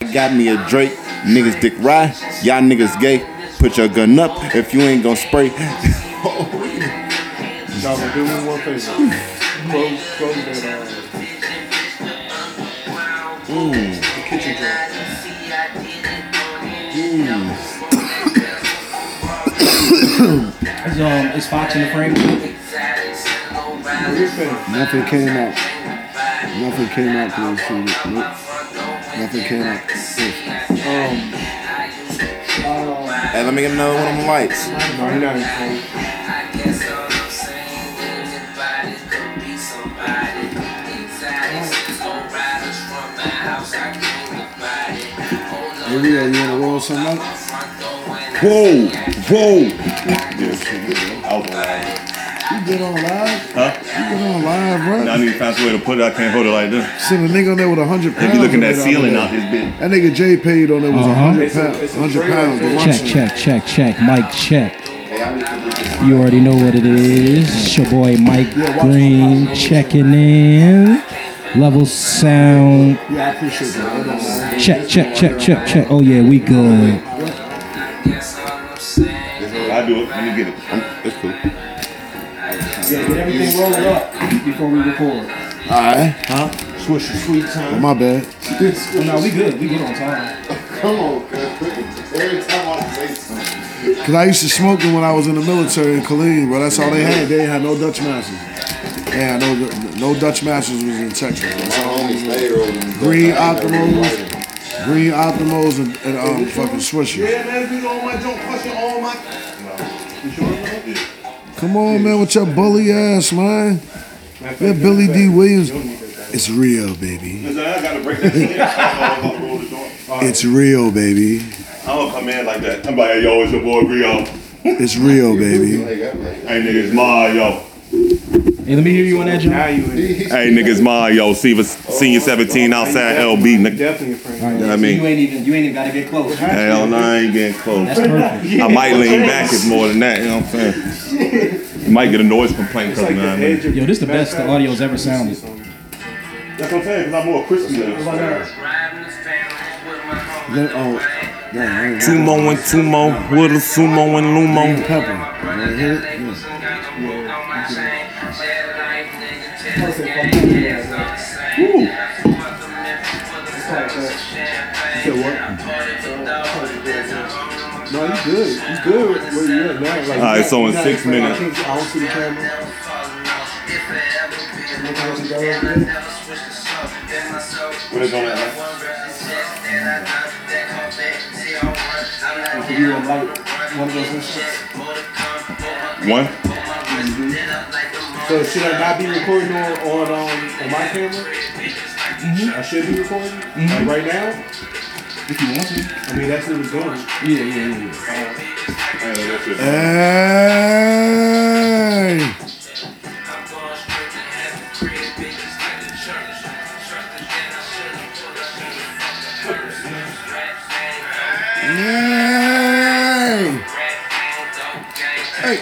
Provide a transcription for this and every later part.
Got me a Drake, niggas dick ride, y'all niggas gay. Put your gun up if you ain't gonna spray. Y'all gonna do me one favor. Close, close that uh, the kitchen door. Is, um, is Fox in the frame? What do you think? Nothing came out. Nothing came out for this shit. Nope. Nothing out. Um, Hey, let me get another one of the lights. no, he not in phone. You wanna roll something up? Whoa, whoa. You get on live? Huh? You get on live, bro? I need to find some way to put it. I can't hold it like this. Send a nigga on there with a hundred pounds. If you looking on at it ceiling there. out this bit. That nigga J paid on there was a Uh-huh. hundred It's a- pounds. it's a Hundred trailer pounds. for- The Check, check, check, check. Mike, check. You already know what it is. It's your boy Mike Green checking in. Level sound. Yeah, I appreciate that. Check, check, check, check, check. Oh yeah, we good. Yeah, get everything rolled up before we record. Alright. Huh? Switch your sweet time. my bad. Oh, no, we good. We good on time. Come on, cuz. Every time I say something. Cause I used to smoke them when I was in the military in Killeen, but that's all they had. They had no Dutch masters. Yeah, no no Dutch masters was in Texas. That's all they had. Green Optimos, Green Optimos, and, and um fucking Swisher. Yeah, man, we on my joint, question all my. Come on, man, with your bully ass, man. That Billy Dee Williams. It's real, baby. Listen, I gotta break that shit. I'm about to roll the door. It's real, baby. I don't come in like that. I'm like, hey, yo, it's your boy Rio. It's real, baby. Hey, niggas, my yo. Hey, let me hear you on that, Now John. you in. Hey, niggas, Mario. Senior, senior 17 outside LB. Nigga. Definitely a friend. All right, know what I mean? you ain't even you ain't even gotta get close. Hell no, I ain't getting close. That's perfect. I might lean back if more than that, you know what I'm saying? You might get a noise complaint It's because, like you know what the I mean? edge of Yo, this the best the audio's ever sounded. That's what I'm saying, because I'm more crispy than Then, oh, damn, I ain't Two more and two more with a sumo and lumo. pepper. No, you good. You good where you at now. Like, All right, so in you not six. I minutes- can't- I don't see the camera. What is on that? You want like one of those instruments? One? So should I not be recording on on um on my camera? Mhm. I should be recording like right now. If you want to. I mean that's what we're doing. Yeah, yeah, yeah. Hey! Yay! Hey!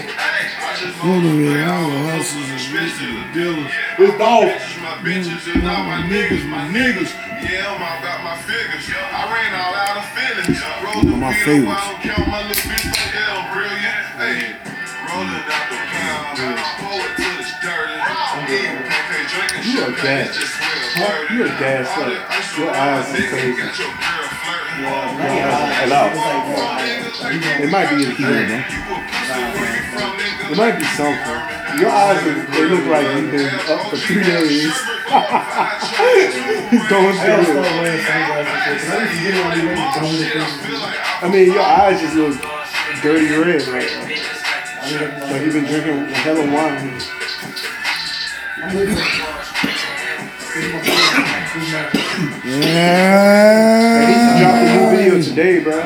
Look at me, all the hustlers and bitches and dealers. It's dog. My bitches and all my niggas, my niggas. Yeah, I'm all about my figures. I ran all out of feelings. Rolling my weed favorites. I count my little bitch like hell, brilliant. Hey, rolling out You are gas. Huh? You are All up. Your eyes are crazy. Girl flirting. It might be a heat, man. It might be something. Your eyes, are, they look like you've been up for three days. Going through it. I mean, your eyes just look dirty red right now. Like you've been drinking a hell hella wine. Yeah! Dropped a new video today, bro.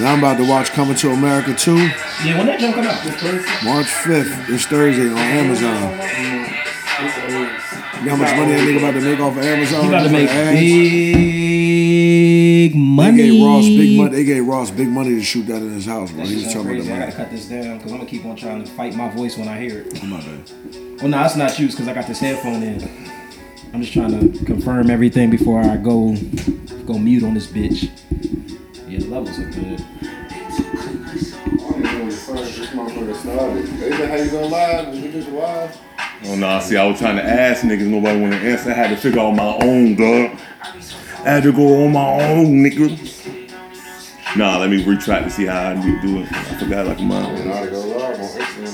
Now I'm about to watch Coming to America 2, Yeah, when that jump come out? March 5th. This Thursday on Amazon. You know how much money that nigga about to make off of Amazon? He about to make like ads? big They gave Ross big money. They gave Ross big money to shoot that in his house, bro. That's He was just talking about crazy. the I gotta cut this down because I'm gonna keep on trying to fight my voice when I hear it. Oh, my bad. Well, no, it's not you because I got this headphone in. I'm just trying to confirm everything before I go go mute on this bitch. Yeah, the levels are good. Oh no, I see, I was trying to ask niggas, nobody wanna answer. I had to figure out my own, dog. I had to go on my own, nigga. Nah, let me retract to see how I need to do it. I forgot like mine.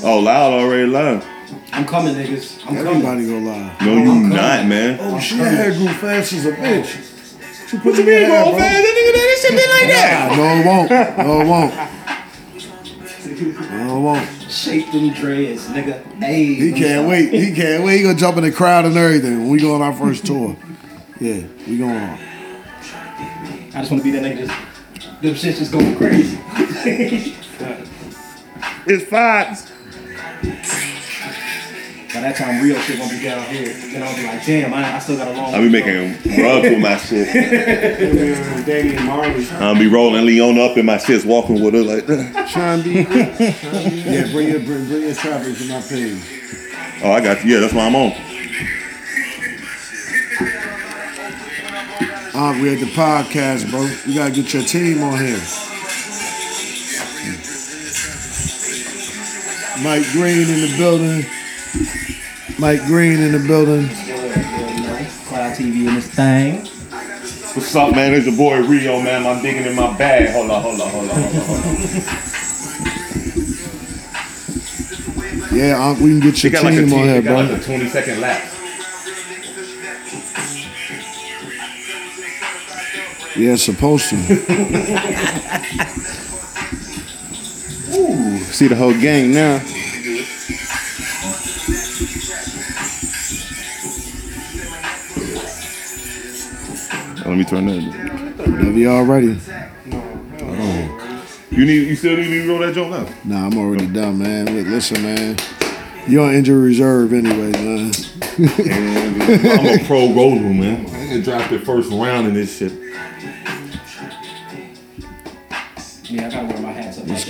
Oh, loud already live. I'm coming, niggas. I'm coming. Everybody go live. No, you not, man. Oh, she hair grew fast as a bitch. Oh, she put What you in your mean, hair, bro? bro. Man, that nigga, that shit been like that. No, it won't. No, it won't. No, it won't. Shape them dreads, nigga. Hey. He can't wait. He can't wait. He gonna jump in the crowd and everything when we go on our first tour. Yeah, we going on. I just want to be that nigga. Just, them shits just going crazy. It's Fox. By that time, real shit gonna be down here. Then I'll be like, damn, I, I still got a long. I'll be making rubs with my shit. Man, Marley. I'll be rolling Leon up in my shits, walking with her like that. Try and be. Yeah, bring your bring, bring your traffic to my page. Oh, I got you. Yeah, that's why I'm on. Uh, we at the podcast, bro. You gotta get your team on here. Mike Green in the building. Mike Green in the building. Cloud TV in this thing. What's up, man? It's your boy Rio, man. I'm digging in my bag. Hold on, hold on, hold on, hold on. Hold on. Yeah, we can get your like team on here, bro. like a 20 second lap. Yeah, it's supposed to. Ooh, See the whole gang now. Oh, let me turn that. Whenever y'all ready. You need, you still need me to roll that joint now? Nah, I'm already done, man. Look, Listen, man. You're on injury reserve anyway, man. I'm a pro roller, man. I get drafted first round in this shit.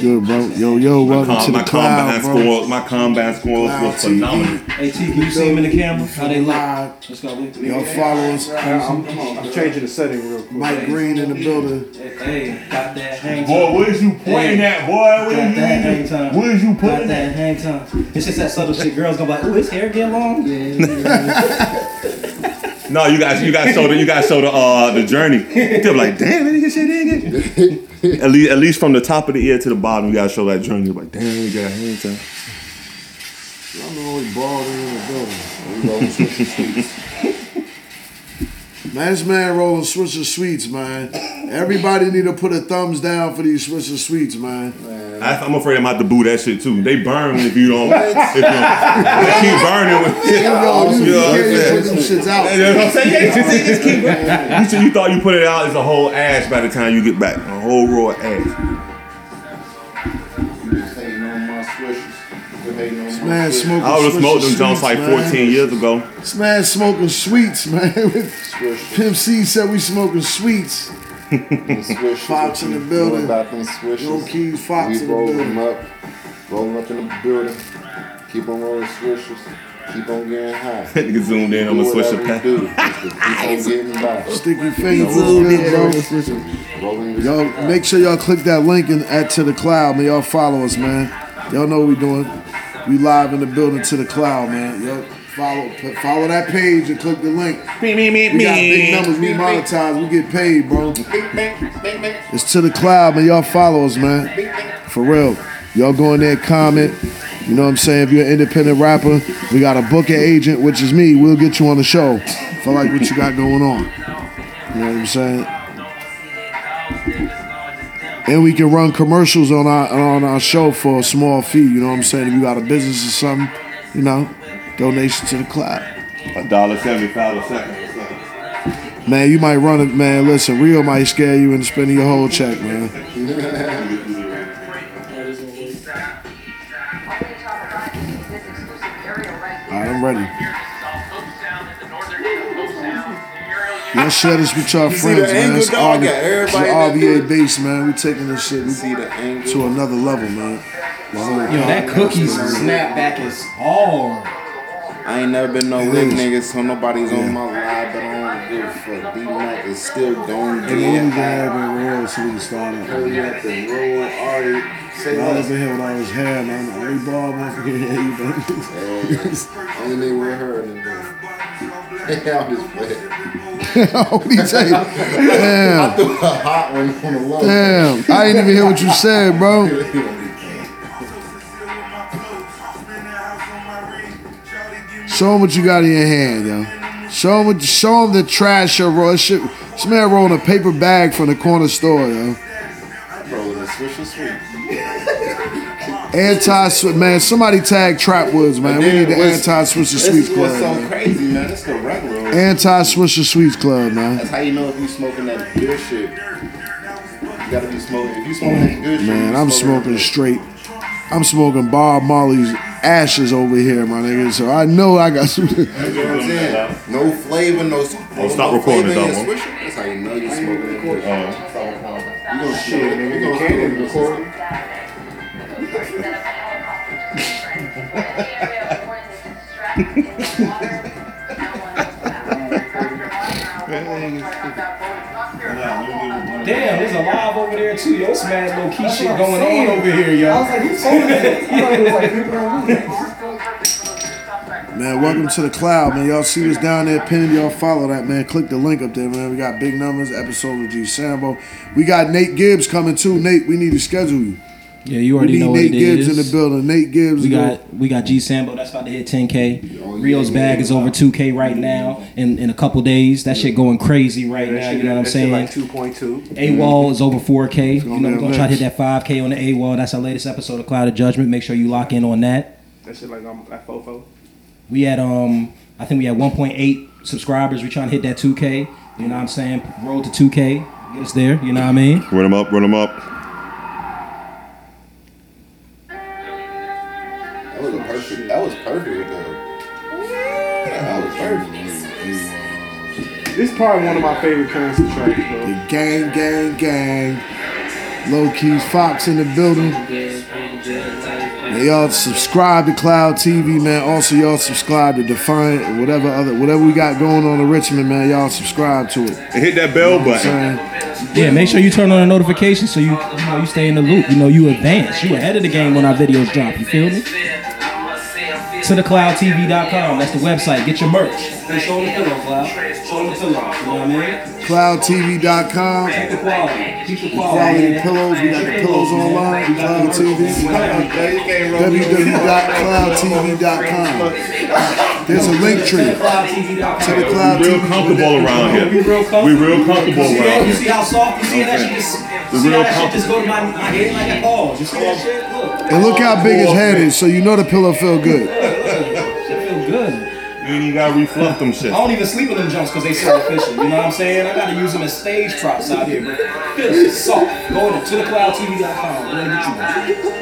Good, bro. Yo, yo, welcome Com- to my the cloud, bro. score, my combine scores Cloud was phenomenal. Hey T, can you see them in the camera? How they look? Live. Let's go. We- Y'all follow us. I'm, I'm changing the setting real quick. Mike Green in the building. Hey, got that hang time. Boy, time. where's you pointing Hey. at, boy? Where Got that hang you, time. where's you Got that hang time. It's just that subtle shit. Girls gonna be like, ooh, his hair get long. Yeah. No, you guys, you guys show the, you guys show the, uh, the journey. They're like, damn, that nigga shit nigga. at least, at least from the top of the ear to the bottom, you gotta show that journey. You're like, damn, you got a hand time. Balled in the building. Man, this man rolling Swisher Sweets, man. Everybody need to put a thumbs down for these Swisher Sweets, man. I, I'm afraid I'm about to boo that shit too. They burn if you don't. if you don't they keep burning. With, Yo, you, You know you can't put them shits out. You know what I'm saying? Yeah, just, just keep. You, you thought you put it out as a whole ash by the time you get back. A whole row of Man, smoking I would have Swisher smoked them Jones Sweets, like man. 14 years ago. This man smoking sweets, man. Pimp C said we smoking sweets. Fox in the building. About them No swishers. keys, Fox we in the roll building. them up, rolling up in the building. Keep on rolling swishers. Keep on getting high. That nigga zoomed in on the Do Swisher whatever pack. we do, just to keep on getting by. your fingers, in, bro. The Y'all make sure y'all click that link and add to the cloud, man. Y'all follow us, man. Y'all know what we doing. We live in the building to the cloud, man. Y'all follow follow that page and click the link. Me, me, me, We got big numbers. We monetize. We get paid, bro. It's to the cloud, man. Y'all follow us, man. For real. Y'all go in there, comment. You know what I'm saying? If you're an independent rapper, we got a booking agent, which is me. We'll get you on the show. For like what you got going on. You know what I'm saying? And we can run commercials on our on our show for a small fee. You know what I'm saying? If you got a business or something, you know, donation to the cloud. A dollar seventy-five a second. Man, you might run it, man. Listen, Rio might scare you into spending your whole check, man. All right, I'm ready. Y'all share this with y'all see friends, the man. angle, It's dog? RV Got everybody it's that RVA base, man. We taking this shit See the angle. to another level, man. Yo, that cookie snapback is hard. I ain't never been no lit nigga, so nobody's on my live, but I don't give a fuck. D Mac is still going And then we get can have it real so we can start up. Hurry up and roll, Ari. Say I was less. in here when I was hair, man. Every ball, motherfucker, yeah, you know. Hey, Only nigga with her and then. I'm just playing. what do you say? I Damn, threw a hot one on the low. damn. I didn't even hear what you said, bro. Show him what you got in your hand, yo. Show him, show him the trash you're rolling. Shit, this man rolling a paper bag from the corner store, yo. Rolling a swisher sweet. Anti, man. Somebody tag Trap Woods, man. We need the anti Swisher This Sweets is what's Club. so man. crazy, man. It's the. Anti Swisher Sweets Club, man. That's how you know if you smoking that good shit. You gotta be smoking. If you smoking that good shit, Man, I'm smoking smoking straight. I'm smoking Bob Marley's ashes over here, my nigga. So I know I got some. You know what I'm saying? No flavor, no. Oh, stop no recording flavor it, in your Domo. Swisher. That's how you know you're smoking that good. Uh, You gonna shit, man. You gonna Can't record. Damn, there's a live over there too, yo. Some mad low key shit going on over here, yo. Man, welcome to the cloud, man. Y'all see what's down there pinned. Y'all follow that, man. Click the link up there, man. We got big numbers, episode with G Sambo. We got Nate Gibbs coming too. Nate, we need to schedule you. Yeah, you We already need know what Nate it Gibbs is. in the building. Nate Gibbs. We go- got we got G Sambo that's about to hit 10k. Rio's bag is over 2k right now. In in a couple days, that shit going crazy right now. You know what I'm saying? Like 2.2. AWOL is over 4k. You know, be we're gonna try to hit that 5k on the AWOL. That's our latest episode of Cloud of Judgment. Make sure you lock in on that. That shit like I'm like fofo. We had um I think we had 1.8 subscribers. We trying to hit that 2k. You know what I'm saying? Roll to 2k. Get us there. You know what I mean? run them up, run them up. That was perfect. That was perfect This is probably one of my favorite currency tracks, bro. the gang, gang, gang. Low Keys Fox in the building. Man, y'all subscribe to Cloud TV, man. Also, y'all subscribe to Defiant or whatever other whatever we got going on in Richmond, man. Y'all subscribe to it. And hit that bell You know button. Yeah, make sure you turn on the notifications so you you know you stay in the loop. You know you advance. You ahead of the game when our videos drop. You feel me? To thecloudtv.com. That's the website. Get your merch. Hey, show them the pillow, Cloud. Show them the pillow. You know what I mean? CloudTV.com. Keep the quality. Keep the Quality quality. pillows. We got the pillows online. Cloud TV. www.cloudtv.com. There's a Linktree to the Cloud Real comfortable around We here. real comfortable. We real comfortable around that? you see how soft? You see how that shit just, The see real that shit just go to my, my head like a pause. You see that shit? Look. And look how big his head is, so you know the pillow feel good. Shit feel. You gotta refluff them shit. I don't even sleep in them jumps because they so efficient. You know what I'm saying? I gotta use them as stage props out here, but feel soft. Go to tothecloudtv.com. We're gonna get you one.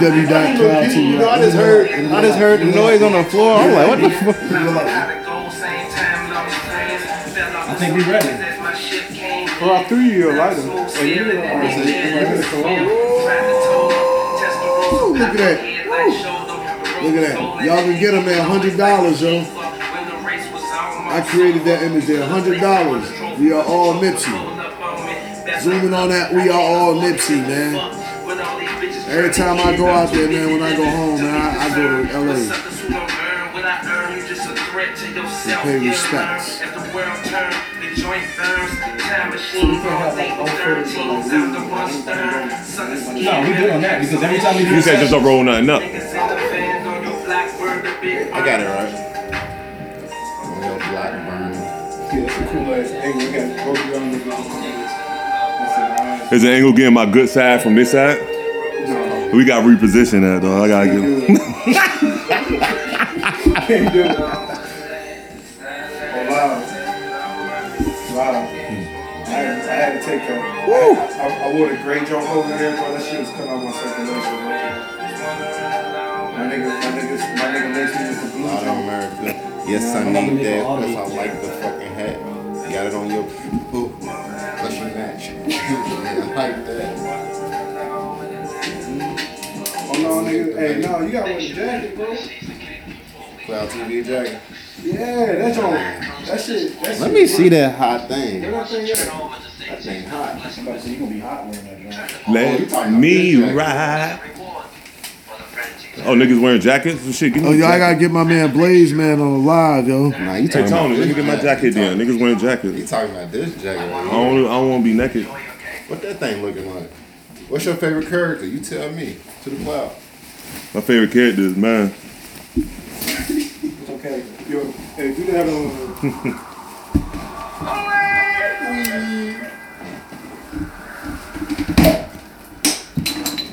www.cloudtv.com. I just heard. I just heard the noise on the floor. I'm like, what the fuck? I think we ready. Bro, I threw you a lighter. Oh, you did it. Oh, it's a cologne. Ooh, look at that. Look at that. Y'all can get them at $100, yo. I created that image there. $100. We are all Nipsey. Zooming on that, we are all Nipsey, man. Every time I go out there, man, when I go home, man, I, I go to LA. To pay respects. No, we good on that because every time we do You a said just don't roll nothing up. I got it right. Real black burn. Yeah, that's a cool ass angle. We got both of y'all in the video. That's it. Is the angle getting my good side from this side? No. We got reposition that though. I gotta get. Can't do it. Oh, wow. Wow. I had, I to take that. Woo! I, I wore the gray jump over there, bro. That shit was coming out my circulation, bro. My nigga, my nigga, my nigga laced me with the blue Out in. America. Yes, I need that. Plus, I like the fucking hat. You got it on your. Ooh, plus you match. I like that. Oh no, nigga. Hey, no, you gotta wear the jacket, bro. Cloud TV jacket. Yeah, that joint. That shit. That Let shit me see that hot thing. That thing at? That thing hot. I'm about to say you gonna be hot wearing that joint. Oh, Let me ride. Oh, niggas wearing jackets and shit. Give me Oh, a yo, I gotta get my man Blaze man on the live, yo. Nah, you Hey talking Tony, about let me get my jacket then. Niggas wearing He jackets. talking about this jacket right I here. don't, I don't want to be naked. What that thing looking like? What's your favorite character? You tell me. To the cloud. My favorite character is mine. It's okay. Yo, hey, do that on. Uh,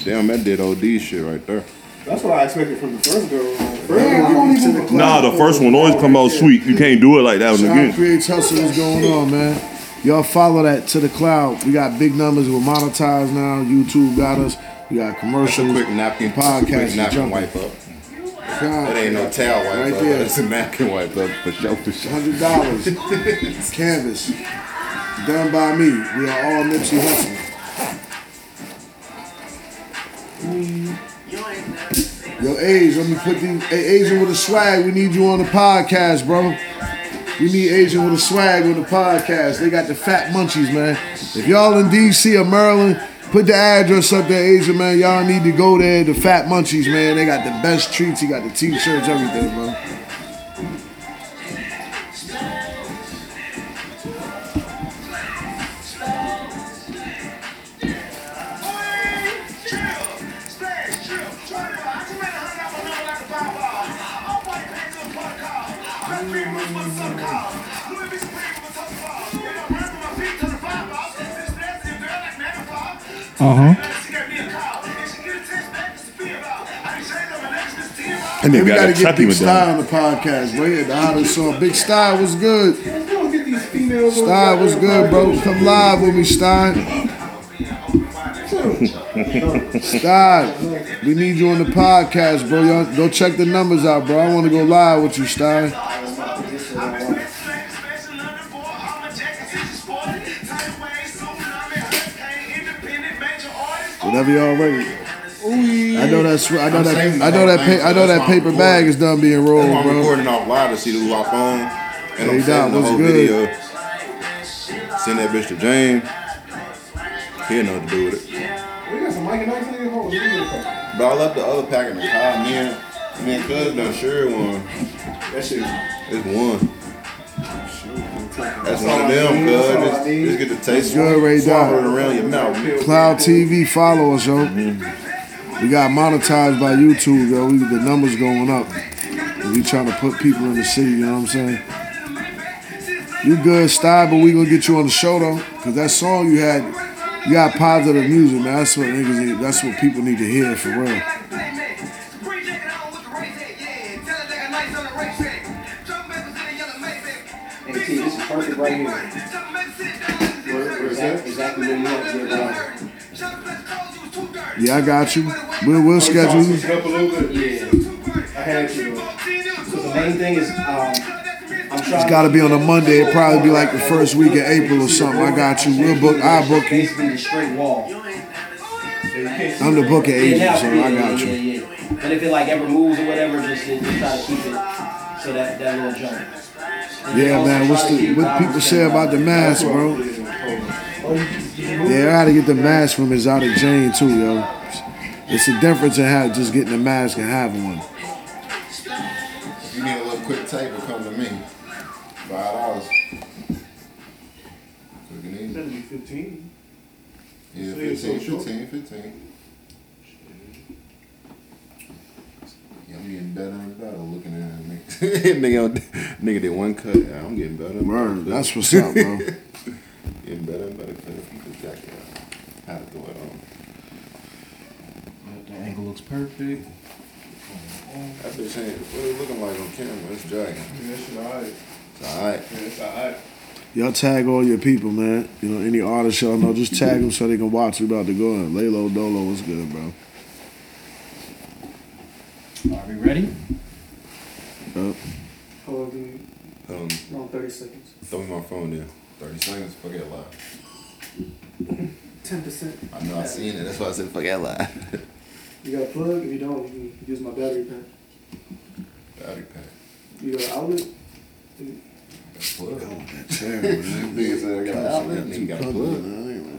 Damn, that did OD shit right there. That's what I expected from the first girl. First Man, girl, I don't even- Nah, the first one always come out sweet. You can't do it like that one Sean again. Creates Hustle is going on, man. Y'all follow that to the cloud. We got big numbers. We're monetized now. YouTube got us. We got That's a commercials. quick napkin. Podcast quick napkin jumping. wipe up. God, That ain't no towel wipe Right up. there. That's a napkin wipe up for sure. For sure. Hundred dollars. Canvas. Done by me. We are all Nipsey Hussle. Mm. Yo, Age, let me put these. Hey, Asian with a swag. We need you on the podcast, bro. We need Asian with a swag on the podcast. They got the fat munchies, man. If y'all in DC or Maryland, put the address up there, Asian man. Y'all need to go there. The fat munchies, man. They got the best treats. You got the t-shirts, everything, bro. Uh huh. And then we got gotta a get Big with Sty them. on the podcast, bro. Yeah, the hottest song. Big Sty was good. Let's go get these females. on Sty the was good, bro. Come live with me, Sty. Sty, we need you on the podcast, bro. Y'all, go check the numbers out, bro. I want to go live with you, Sty. Whatever y'all ready. I know that's. I know that. I know that. Pa- I know that paper bag is done being rolled, why I'm bro. recording off live to see the who I phone. And Hey, I'm sending the whole good? video. Send that bitch to James. He know what to do with it. We got some Mike and Ike's in here. Hold on, let me get a couple. But I left the other pack in the car. Me and, me and Cuz done sure one. That shit. It's one. That's all one of I them, need. cuz. That's all I Just, just get the taste. good, Ray Swallow it around your mouth. Cloud TV, follow us, yo. We got monetized by YouTube, yo. We the numbers going up. We trying to put people in the city. You know what I'm saying? You good, style, but we gonna get you on the show though, cause that song you had, you got positive music, man. That's what niggas need. That's what people need to hear for real. Right here. Where is that? Exactly where you want to get. Yeah, I got you. We'll, we'll schedule you. it up a little bit. Yeah. I had you. though. So the main thing is, um, I'm trying. It's got to be on a Monday. It'd probably be like the first week of April or something. I got you. We'll book. I'll book you. Basically, the straight wall. I'm the booking agent, so I got you. yeah. But if it like ever moves or whatever, just, just try to keep it so that that little jump. And then Yeah, man. What's the what people say about the mask, bro? Yeah, I gotta get the mask from Exotic Jane too, yo. It's a difference in how just getting a mask and having one. You need a little quick tape, it come to me. Five dollars. Quick and easy. That'd be 15. Yeah, So 15, 15, 15. Yeah, I'm getting better and better looking at it. nigga, nigga did one cut. Yeah, I'm getting better. and Word, better. that's what's up, bro. Getting better and better cutting people's jacket out. How to throw it on. The angle looks perfect. That bitch ain't, what it looking like on camera? It's dragging. Yeah, that shit alright. It's alright. Yeah, it's alright. Y'all tag all your people, man. You know, any artist y'all know, just tag them so they can watch. We about to go in. Laylo Dolo, what's good, bro? Are we ready? Yup. Hold on, give me Um, around 30 seconds. throw me my phone there. 30 seconds, forget live. 10%. I know I seen it. That's why I said forget live. You got a plug? If you don't, you can use my battery pack. Battery pack. You got an outlet? Chair, man. Nigga said I got an outlet. Nigga got a plug.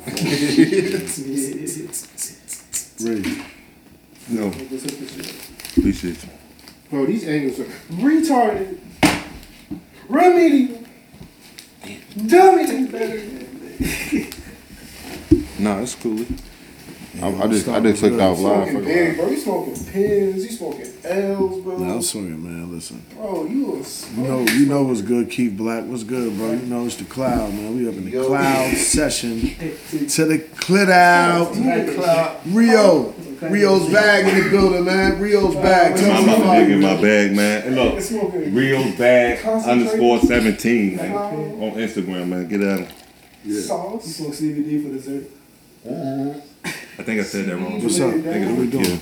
Ready. No, What's up with you? appreciate you. Bro, these angles are retarded, remedial, dummy. Nah, it's cool. I, I just I just clicked out live. Smoking big, bro. You smoking pins, you smoking L's, bro. Now I'm swinging, man. Listen. Bro, you a You know, you know what's good, Keith Black. What's good, bro? You know it's the cloud, man. We up in the Yo. cloud session. To the clit out. Cloud. Rio. Oh. Rio's bag in the building, man. Rio's bag. Tell I'm me about to dig in my bag, man. And look, Rio's bag underscore 17 man, Wow. on Instagram, man. Get at him. Sauce. You smoke CBD for dessert. Uh-huh. I think I said that wrong. What's up? What it's- we doing? yeah.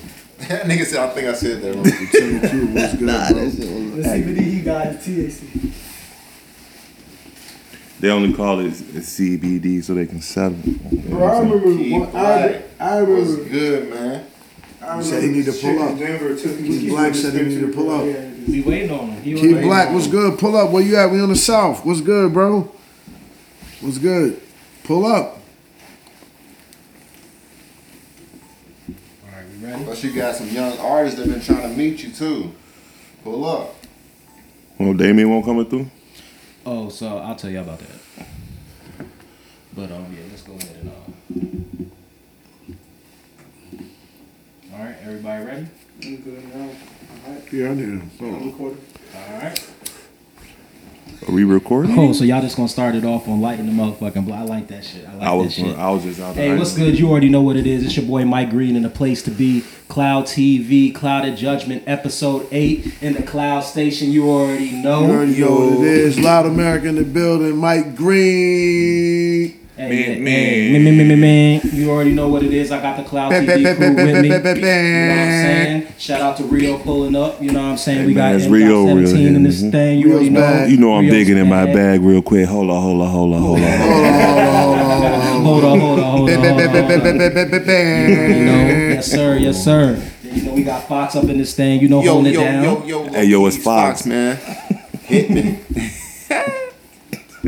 That nigga said, I think I said that wrong. Lieutenant Q, what's good, bro? The CBD he got is THC. They only call it CBD so they can sell it. Bro, I remember Keith one, I, Black. I What's good, man? I He said he need to pull up. Denver Keith Black said he need to pull up. Yeah, We waiting on him. He Keith Black, what's good? Pull up. Where you at? We on the south. What's good, bro? What's good? Pull up. All right, we ready? Plus, you got some young artists that been trying to meet you too. Pull up. Well, Damien won't coming through? Oh, so I'll tell you about that. But um, yeah, let's go ahead and uh. All right, everybody ready? I'm good now. Alright, Yeah, I do. I'm recording. All right. Are we recording? Oh, So y'all just gonna start it off on lighting the motherfucking block. I like that shit. I like I that was shit. I was just out there. Hey, what's good? You already know what it is. It's your boy Mike Green in the place to be. Cloud TV, Clouded Judgment, episode 8 in the Cloud Station. You already know. You already know what it is. Loud America in the building. Mike Green. Hey, Man, hey, man. man, man, man, man. You already know what it is. I got the Cloud TV crew with me. You know what I'm saying? Shout out to Rio pulling up. You know what I'm saying? Hey, we man, got it's Rio, 17 Rio, in this mhm. thing. You Rio's already know. bag. You know I'm Rio's digging in my bag. bag real quick. Hold on, hold on, hold on, hold on. Hold on, hold on, hold on. You know, yes sir, yes sir. You know we got Fox up in this thing. You know, holding it down. yo, yo, Hey, yo, it's Fox. man. Hit me.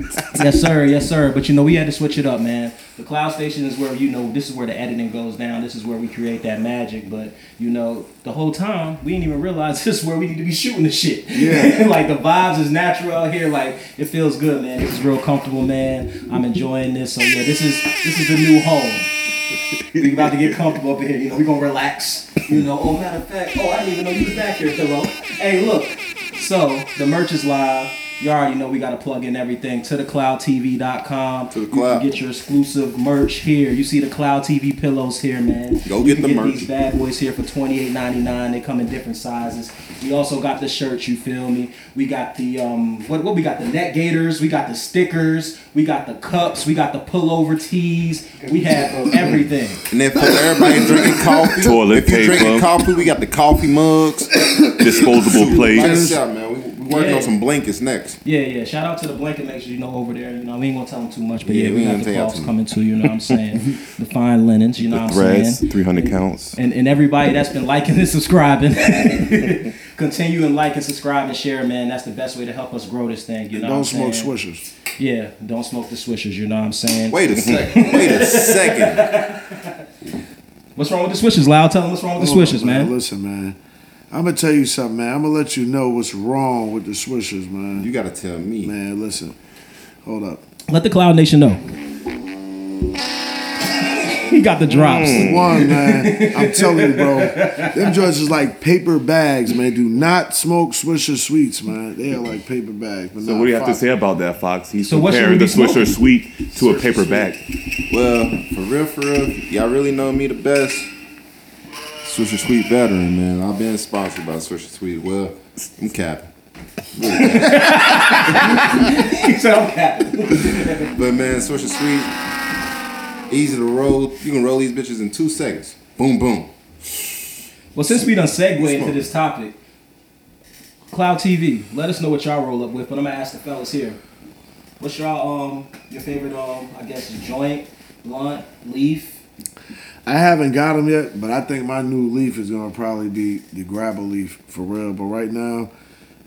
Yes sir, yes sir. But you know we had to switch it up, man. The cloud station is where you know this is where the editing goes down. This is where we create that magic. But you know the whole time we didn't even realize this is where we need to be shooting the shit. Yeah. like the vibes is natural out here. Like it feels good, man. This is real comfortable, man. I'm enjoying this. So yeah, this is this is the new home. We about to get comfortable up in here. You know, we gonna relax. You know, oh matter of fact, oh I didn't even know you was back here, Pillow. Hey, look. So the merch is live. You already know we gotta plug in everything to the cloudtv.com. To the cloud. can get your exclusive merch here. You see the Cloud TV pillows here, man. Go You get can the get merch. These bad boys here for twenty eight ninety nine. They come in different sizes. We also got the shirts. You feel me? We got the um what what we got the neck gaiters. We got the stickers. We got the cups. We got the pullover tees. We have everything. And then for everybody drinking coffee, Toilet if you're drinking coffee, we got the coffee mugs. Disposable Like plates. us out, man. We, we working Yeah. on some blankets next. Yeah, yeah. Shout out to the blanket makers, you know, over there. You know, we ain't gonna tell them too much, but Yeah, yeah, we we ain't got gonna the tell cloths coming too. You know what I'm saying? the fine linens. You know what I'm Threads, saying? 300 counts. And, and everybody that's been liking and subscribing, continue and like and subscribe and share, man. That's the best way to help us grow this thing. You know, Don't what smoke I'm saying? swishers. Yeah, don't smoke the swishers. You know what I'm saying? Wait a second. Wait a second. What's wrong with the swishers, Loud? Tell them what's wrong with the Hold swishers, on, man. Listen, man. I'm gonna tell you something, man. I'm gonna let you know what's wrong with the swishers, man. You gotta tell me. Man, listen. Hold up. Let the Cloud Nation know. he got the drops. Mm. One, man. I'm telling you, bro. Them joints is like paper bags, man. Do not smoke Swisher sweets, man. They are like paper bags. But So what do you have to say about that, Fox? He's So comparing the Swisher? Sweet to a paper bag. Well, for real, for real, y'all really know me the best. Swisher Sweet veteran, man. I've been sponsored by Swisher Sweet. Well, I'm capping. he said, I'm capping. But man, Swisher Sweet, easy to roll. You can roll these bitches in two seconds. Boom, boom. Well, since we done segue into this topic, Cloud TV, let us know what y'all roll up with. But I'm gonna ask the fellas here. What's y'all um your favorite um I guess joint, blunt, leaf? I haven't got them yet, but I think my new leaf is gonna probably be the Grabba leaf for real. But right now,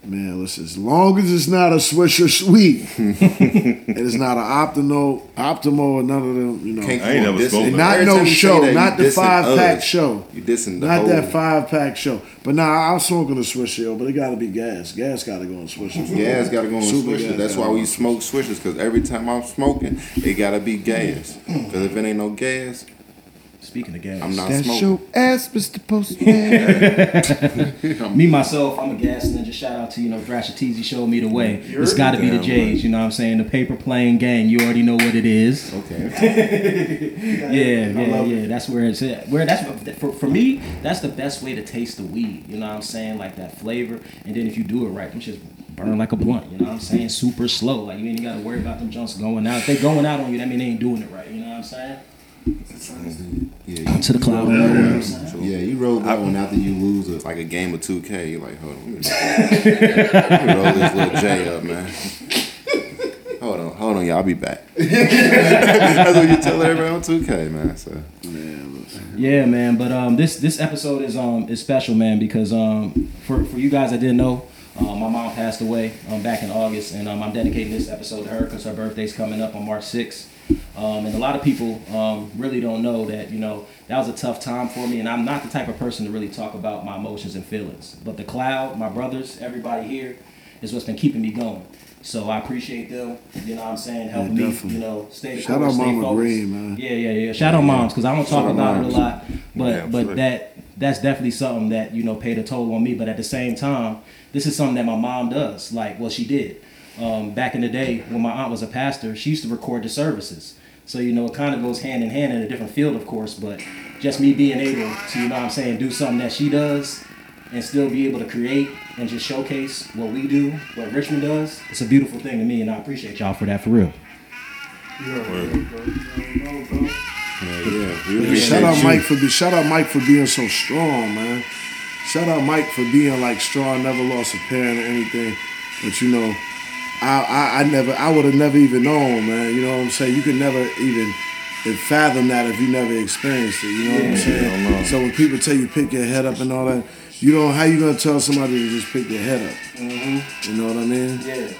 Man, listen, as long as it's not a Swisher Sweet, and it's not an Optimo, Optimo or none of them, you know. Can't I ain't come never dissing- smoked not no time you say show, that, not the dissing five pack show. You dissing the Not whole. that five pack show. But nah, I'm smoking a Swisher, yo, but it gotta be gas. Gas gotta go on Swisher. Gas gotta go on Super swishers. gas why we smoke swishers. Cause every time I'm smoking, it gotta be gas. Cause if it ain't no gas, Speaking of gas, I'm not That's smoking. your ass, Mr. Postman. Me myself, I'm a gas ninja. Shout out to you know Thrasher Teasy showed me the way. It's got to be the Damn J's. You know what I'm saying? The paper plane gang. You already know what it is. Okay. Yeah, yeah, yeah. That's where it's at. Where that's for, for me. That's the best way to taste the weed. You know what I'm saying? Like that flavor. And then if you do it right, them just burn like a blunt. You know what I'm saying? Super slow. Like you ain't got to worry about them junks going out. If they going out on you, that mean they ain't doing it right. You know what I'm saying? Yeah. To the cloud. You know what Yeah, you roll that one after you lose a, like a game of 2K. You're like, hold on, let me, let me roll this little J up, man. Hold on, hold on, y'all. I'll be back. That's what you tell everybody on 2K, man. So Yeah, man. But um, this this episode is um is special, man, because um for for you guys that didn't know, um, my mom passed away um back in August, and um I'm dedicating this episode to her because her birthday's coming up on March 6th. Um, and a lot of people um, really don't know that you know that was a tough time for me, and I'm not the type of person to really talk about my emotions and feelings. But the cloud, my brothers, everybody here, is what's been keeping me going. So I appreciate them. You know what I'm saying, helping me, you know, stay the Shout course, out stay Mama focused. Green, man. Yeah, yeah, yeah. Shout out moms because I don't talk about it a lot, but Yeah, but that that's definitely something that you know paid a toll on me. But at the same time, this is something that my mom does. Like, well, she did um, back in the day when my aunt was a pastor. She used to record the services, so you know it kind of goes hand in hand in a different field, of course. But just me being able to, you know, what I'm saying, do something that she does and still be able to create and just showcase what we do, what Richmond does. It's a beautiful thing to me, and I appreciate y'all for that for real. yeah, yeah. Shout out. Mike for be, shout out Mike for being so strong, man. Shout out Mike for being like strong, never lost a parent or anything. But you know, I I, I never I would have never even known, man. You know what I'm saying? You could never even fathom that if you never experienced it. You know what I'm saying? So when people tell you pick your head up and all that, you know how you gonna tell somebody to just pick your head up? You know what I mean? Yeah.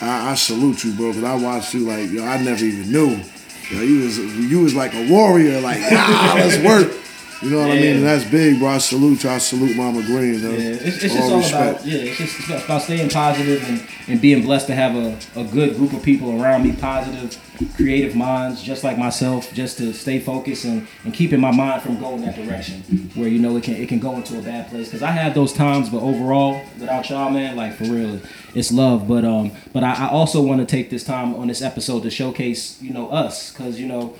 I, I salute you, bro, because I watched you like yo, I never even knew. Yo, you was you was like a warrior, like ah, let's work. You know what I mean? And that's big, bro. I salute you. I salute Mama Green. Though. Yeah, it's, it's just all about yeah, it's just it's about staying positive and, and being blessed to have a, a good group of people around me, positive, creative minds, just like myself, just to stay focused and, and keeping my mind from going that direction where you know it can it can go into a bad place. Cause I had those times, but overall, without y'all, man, like for real, it's love. But um, but I, I also want to take this time on this episode to showcase you know us, cause you know.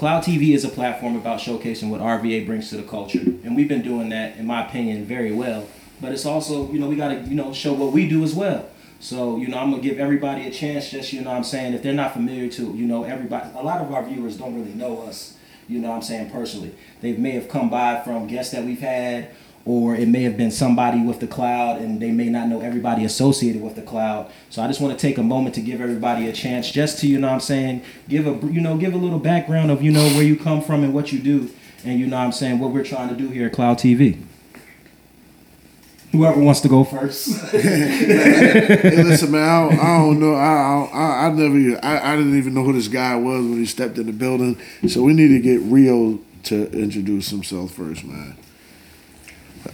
Cloud TV is a platform about showcasing what RVA brings to the culture, and we've been doing that, in my opinion, very well. But it's also, you know, we gotta, you know, show what we do as well. So, you know, I'm gonna give everybody a chance. Just, you know, I'm saying if they're not familiar to, you know, everybody. A lot of our viewers don't really know us. You know, I'm saying personally, they may have come by from guests that we've had, or it may have been somebody with the cloud, and they may not know everybody associated with the cloud. So I just want to take a moment to give everybody a chance, just to, you know, what I'm saying, give a, you know, give a little background of, you know, where you come from and what you do, and you know, I'm saying what we're trying to do here at Cloud TV. Whoever wants to go first. hey, listen, man. I don't, I don't know. I, I I never. I, I didn't even know who this guy was when he stepped in the building. So we need to get Rio to introduce himself first, man.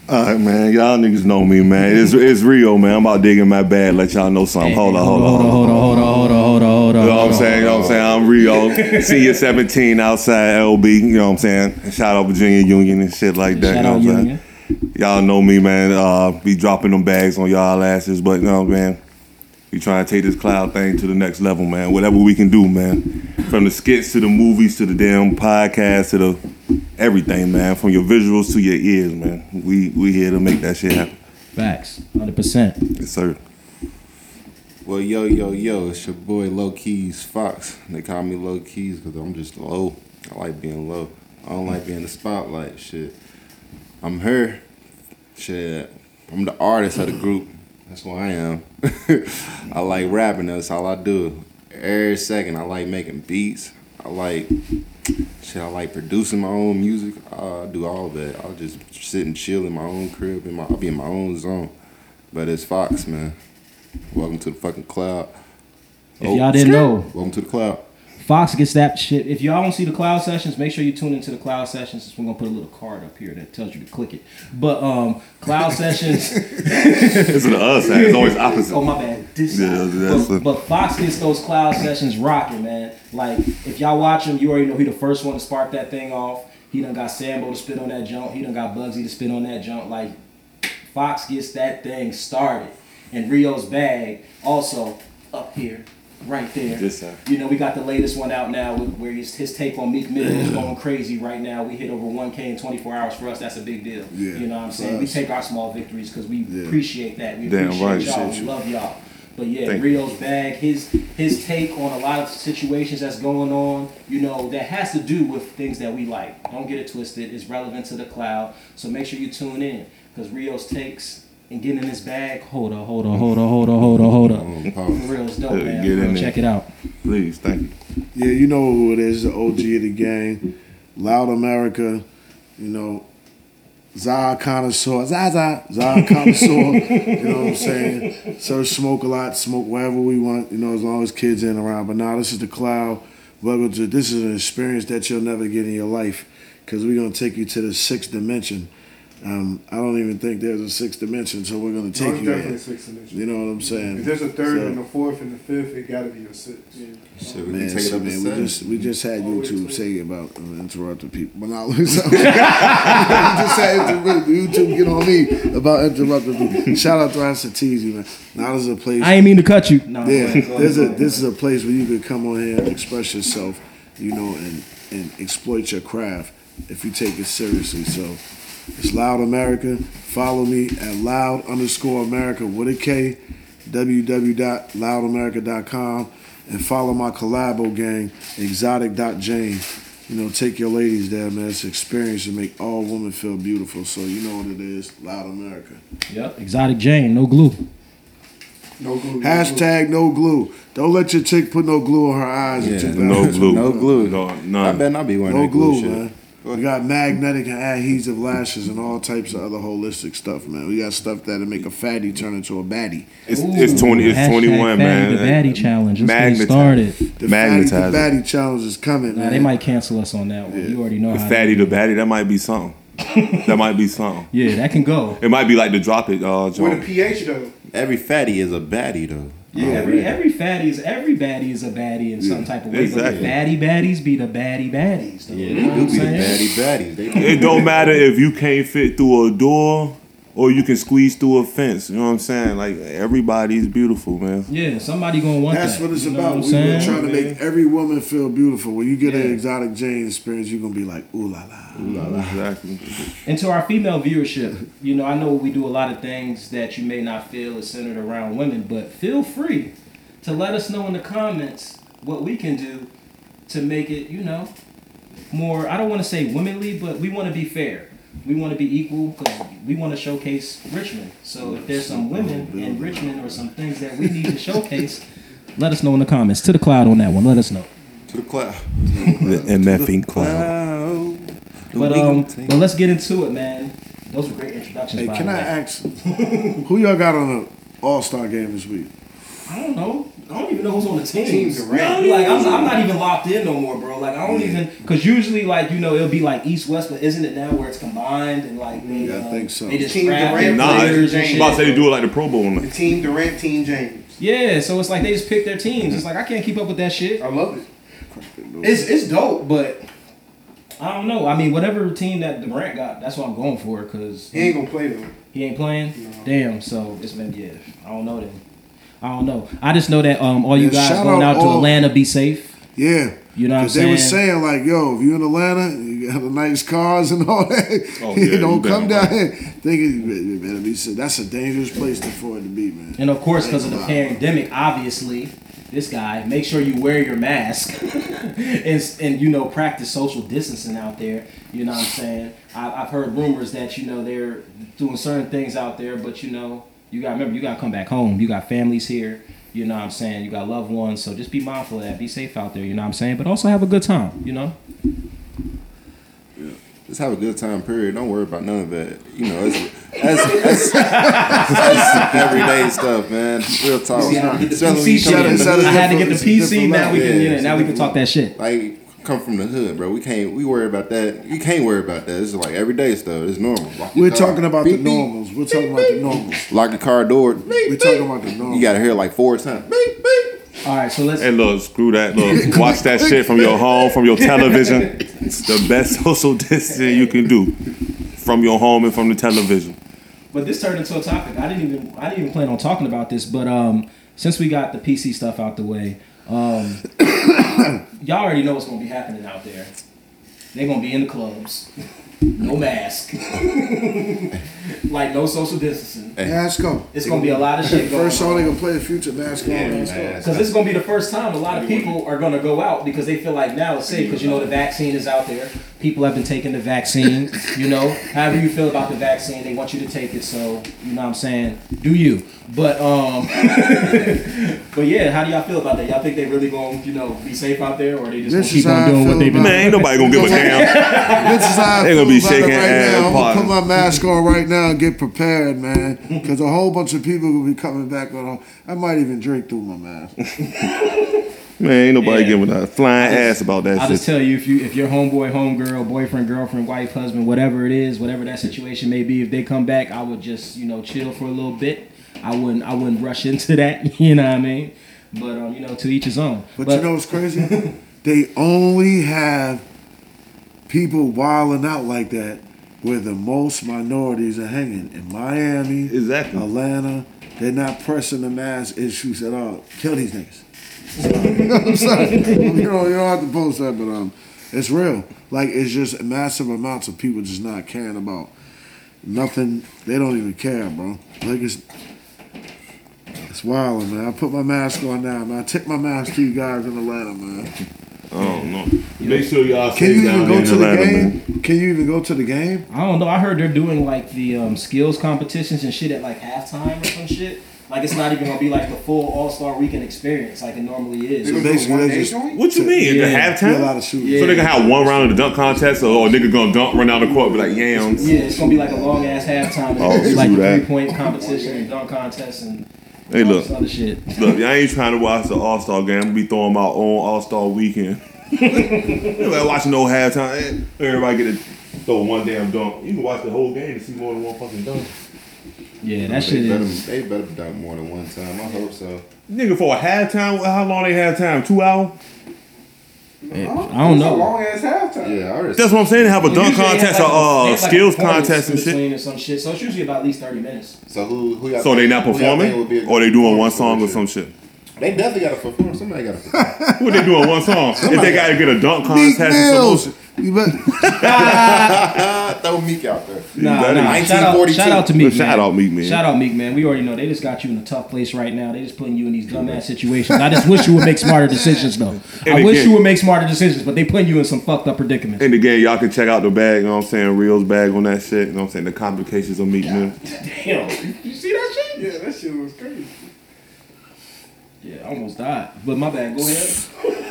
All right, man. Y'all niggas know me, man. It's, it's Rio, man. I'm about digging my bag. Let y'all know something. Hold on, hold on, hold on. hold on, hold on, hold on, hold on. You know what I'm saying? You know what I'm saying? I'm Rio, senior 17 outside LB. You know what I'm saying? Shout out Virginia Union and shit like that. Shout you know out what I'm saying? Y'all know me, man. Uh, be dropping them bags on y'all asses, but you know, man, we trying to take this cloud thing to the next level, man. Whatever we can do, man. From the skits to the movies to the damn podcast to the everything, man. From your visuals to your ears, man. We we here to make that shit happen. Facts, hundred percent. Yes, sir. Well, yo, yo, yo, it's your boy Low Keys Fox. They call me Low Keys because I'm just low. I like being low. I don't like being in the spotlight. Shit. I'm her. Shit. I'm the artist of the group. That's who I am. I like rapping. That's all I do. Every second, I like making beats. I like shit. I like producing my own music. I do all that. I'll just sit and chill in my own crib. In my, I'll be in my own zone. But it's Fox, man. Welcome to the fucking cloud. If y'all didn't oh. know, Welcome to the cloud. Fox gets that shit. If y'all don't see the cloud sessions, make sure you tune into the cloud sessions. We're gonna put a little card up here that tells you to click it. But um, cloud sessions. It's the other side. It's always opposite. Oh my bad. This Yeah, that's but, the- but Fox gets those cloud sessions rocking, man. Like if y'all watch him, you already know he the first one to spark that thing off. He done got Sambo to spit on that jump. He done got Bugsy to spit on that jump. Like Fox gets that thing started. And Rio's bag also up here, right there. You know, we got the latest one out now where his, his take on Meek Mill is going crazy right now. We hit over 1K in 24 hours. For us, that's a big deal. Yeah. You know what I'm saying? We take our small victories because we Yeah. appreciate that. We Damn appreciate right. y'all. We love y'all. But yeah, Thank Rio's bag, his his take on a lot of situations that's going on, you know, that has to do with things that we like. Don't get it twisted. It's relevant to the cloud. So make sure you tune in. Because Rio's takes and getting in this bag. Hold on, hold on, hold on, hold on, hold on, hold on. For pause. real, it's dope, man. get in Go there. check it out. Please, thank you. Yeah, you know who it is, the OG of the gang. Loud America, you know, Zah Connoisseur, Zaza, Zah Connoisseur, you know what I'm saying? So smoke a lot, smoke wherever we want, you know, as long as kids ain't around. But now this is the cloud. Welcome to, this is an experience that you'll never get in your life because we're going to take you to the sixth dimension. Um, I don't even think there's a sixth dimension, so we're going to take it's you definitely there. six dimension. You know what I'm saying? If there's a third So- and a fourth and a fifth, it gotta be a six. Shit, we Man, can take it so, up man, we just we just had YouTube say about uh, interrupting people, but now we just had YouTube get on me about interrupting people. Shout out to Asatizi, man. Now there's a place. I ain't mean to cut you. No, yeah, go ahead, there's a this is a place where you could come on here and express yourself, you know, and and exploit your craft if you take it seriously. So it's Loud America. Follow me at loud underscore America with a K, www.loudamerica.com, and follow my collabo gang, exotic.jane. You know, take your ladies there, man. It's an experience to make all women feel beautiful. So you know what it is, Loud America. Yep, exotic Jane, no glue. No glue. no glue. Hashtag no glue. Don't let your chick put no glue on her eyes. Yeah, No glue. No glue. No, I none. better not be wearing No that glue, glue, shit. man. We got magnetic and adhesive lashes and all types of other holistic stuff, man. We got stuff that'll make a fatty turn into a baddie. It's, it's 20, it's 21, fatty man. The baddie challenge. Let's Magnetize. started. The Magnetize fatty it. the baddie challenge is coming, Nah, man. they might cancel us on that one. You already know The how. fatty, they the do. baddie, that might be something. that might be something. Yeah, that can go. It might be like the drop it, uh, With a pH though. Every fatty is a baddie though. Oh, yeah, every every fatty is every baddie is a baddie in some mm. type of way. But Exactly. the baddie baddies be the baddie baddies. Though, Yeah, you they know what do I'm be the baddie baddies. They It don't matter if you can't fit through a door or you can squeeze through a fence. You know what I'm saying? Like everybody's beautiful, man. Yeah, somebody gonna want That's that. what it's you know about. What we saying? were trying to make every woman feel beautiful. When you get an exotic Jane experience, you're gonna be like, ooh la la, ooh la la. Exactly. And to our female viewership, you know, I know we do a lot of things that you may not feel is centered around women, but feel free to let us know in the comments what we can do to make it, you know, more, I don't want to say womanly, but we want to be fair. We want to be equal because we want to showcase Richmond. So if there's some women in Richmond or some things that we need to showcase, let us know in the comments. To the cloud on that one. Let us know. to the cloud. The MFing cloud. Cloud. But um, but let's get into it, man. Those were great introductions. Hey, by can the I ask who y'all got on the All Star game this week? I don't know. I don't even know who's on the team. Teams are ranked. Like I'm, I'm not even locked in no more, bro. Like I don't even because usually like you know it'll be like East West, but isn't it now where it's combined and like they, Yeah, I um, think so. They just Team draft Durant, Nah, players I'm and shit. about to say they do it like the Pro Bowl. The team Durant, team James. Yeah, so it's like they just pick their teams. It's like I can't keep up with that shit. I love it. It's it's dope, but I don't know. I mean, whatever team that Durant got, that's what I'm going for because He ain't gonna play though. He ain't playing. Damn. So it's been yeah. I don't know then. I don't know. I just know that um all you Yeah, guys going out out to all- Atlanta, be safe. Yeah. You know what I'm Because they were saying? saying like, yo, if you're in Atlanta, you got the nice cars and all that. Oh, yeah, don't come down here thinking you better- be safe. That's a dangerous place to, for it to be, man. And of course, because of the pandemic, obviously, this guy make sure you wear your mask and and you know practice social distancing out there. You know what I'm saying? I, I've heard rumors that you know they're doing certain things out there, but you know you got to remember you got to come back home. You got families here. You know what I'm saying? You got loved ones, so just be mindful of that. Be safe out there. You know what I'm saying? But also have a good time. You know. Just have a good time. Period. Don't worry about none of that. You know, it's that's, that's, that's everyday stuff, man. Real talk. See, I had to get the Especially when you PC come shut from it, the shut hood. it. I had to get the It's a different PC. Now we can, level. yeah, now we can talk that shit. Like come from the hood, bro. We can't. We worry about that. You can't worry about that. It's like everyday stuff. It's normal. We're car. talking about the Beep, beep. normals. We're talking about the normals. Lock your car door. Beep, We're beep. talking about the normals. You gotta hear like four times. Beep beep. All right, so let's. Hey, look, screw that. Look, watch that shit from your home, from your television. It's the best social distancing you can do from your home and from the television. But this turned into a topic. I didn't even I didn't even plan on talking about this, but um, since we got the PC stuff out the way, um, y'all already know what's gonna be happening out there. They're gonna be in the clubs, no mask, like no social distancing. Mask go. It's gonna be a lot of shit going First song on. they gonna play the future mask on. Mask go. Because this is gonna be the first time a lot of people are gonna go out because they feel like now it's safe because you know the vaccine is out there. People have been taking the vaccine. You know, however you feel about the vaccine, they want you to take it. So you know what I'm saying, do you? But um, but yeah, how do y'all feel about that? Y'all think they really gonna you know be safe out there, or they just This gonna keep on doing what they've been about Man, ain't nobody gonna give a damn. This is how I they gonna be shaking right ass. Now. I'm gonna put my mask on right now and get prepared, man. Because a whole bunch of people will be coming back on. I might even drink through my mask. Man, ain't nobody Yeah. giving a flying I ass about that I'll just tell you if you if your homeboy, homegirl, boyfriend, girlfriend, wife, husband, whatever it is, whatever that situation may be, if they come back, I would just you know chill for a little bit. I wouldn't I wouldn't rush into that. You know what I mean? But um, you know, to each his own. But, you know what's crazy? they only have people wilding out like that where the most minorities are hanging. In Miami, Exactly. Atlanta, they're not pressing the mass issues at all. Kill these niggas. you know what I'm saying? You know, you don't have to post that, but um, it's real. Like it's just massive amounts of people just not caring about nothing. They don't even care, bro. Like it's it's wild, man. I put my mask on now, man. I take my mask to you guys in Atlanta, man. I don't know. Make sure y'all Can stay you down even there go in to the game? man. Can you even go to the game? I don't know. I heard they're doing like the um, skills competitions and shit at like halftime or some shit. Like it's not even gonna be like the full All Star Weekend experience like it normally is. So basically, they just What you mean? Yeah. The do a halftime? lot of shooting. Yeah. So they can have one round of the dunk contest, or oh, nigga gonna dunk, run out the court, be like yams. Yeah, it's gonna be like a long ass halftime. and Oh, it's like do three point competition and dunk contest and Hey, all look, this shit. look, y'all ain't trying to watch the All Star game. I'm gonna be throwing my own All Star weekend. Everybody watching no halftime. Everybody get to throw one damn dunk. You can watch the whole game to see more than one fucking dunk. Yeah, that They shit better, is. they better dunk more than one time. I hope so. Nigga, for a halftime, how long they have time? Two hours? I don't know. Long ass halftime. Yeah, I already. That's what I'm saying. They have a dunk Usually they contest, have or like uh, they have like skills performance contest and shit. between or some shit. So it's usually about at least thirty minutes. So who who y'all So they think- not who y'all think performing, would be a or they doing one performer song or for some this shit. year? They definitely got to perform. Somebody got to perform. Who they doing one song? if they got to get a dunk Meek contest or some Mills. shit. You bet. Throw Meek out there. Nah, better. nah. Shout out, 1942. shout out to Meek, Man. Shout out Meek, man. Shout out Meek, man. We already know they just got you in a tough place right now. They just putting you in these dumbass situations. I just wish you would make smarter decisions, though. I wish again- you would make smarter decisions, but they putting you in some fucked up predicaments. And again, y'all can check out the bag, you know what I'm saying? Reel's bag on that shit. You know what I'm saying? The complications of Meek man. Damn, you see that shit? Yeah, that shit was crazy. Yeah, I almost died. But my bad. Go ahead.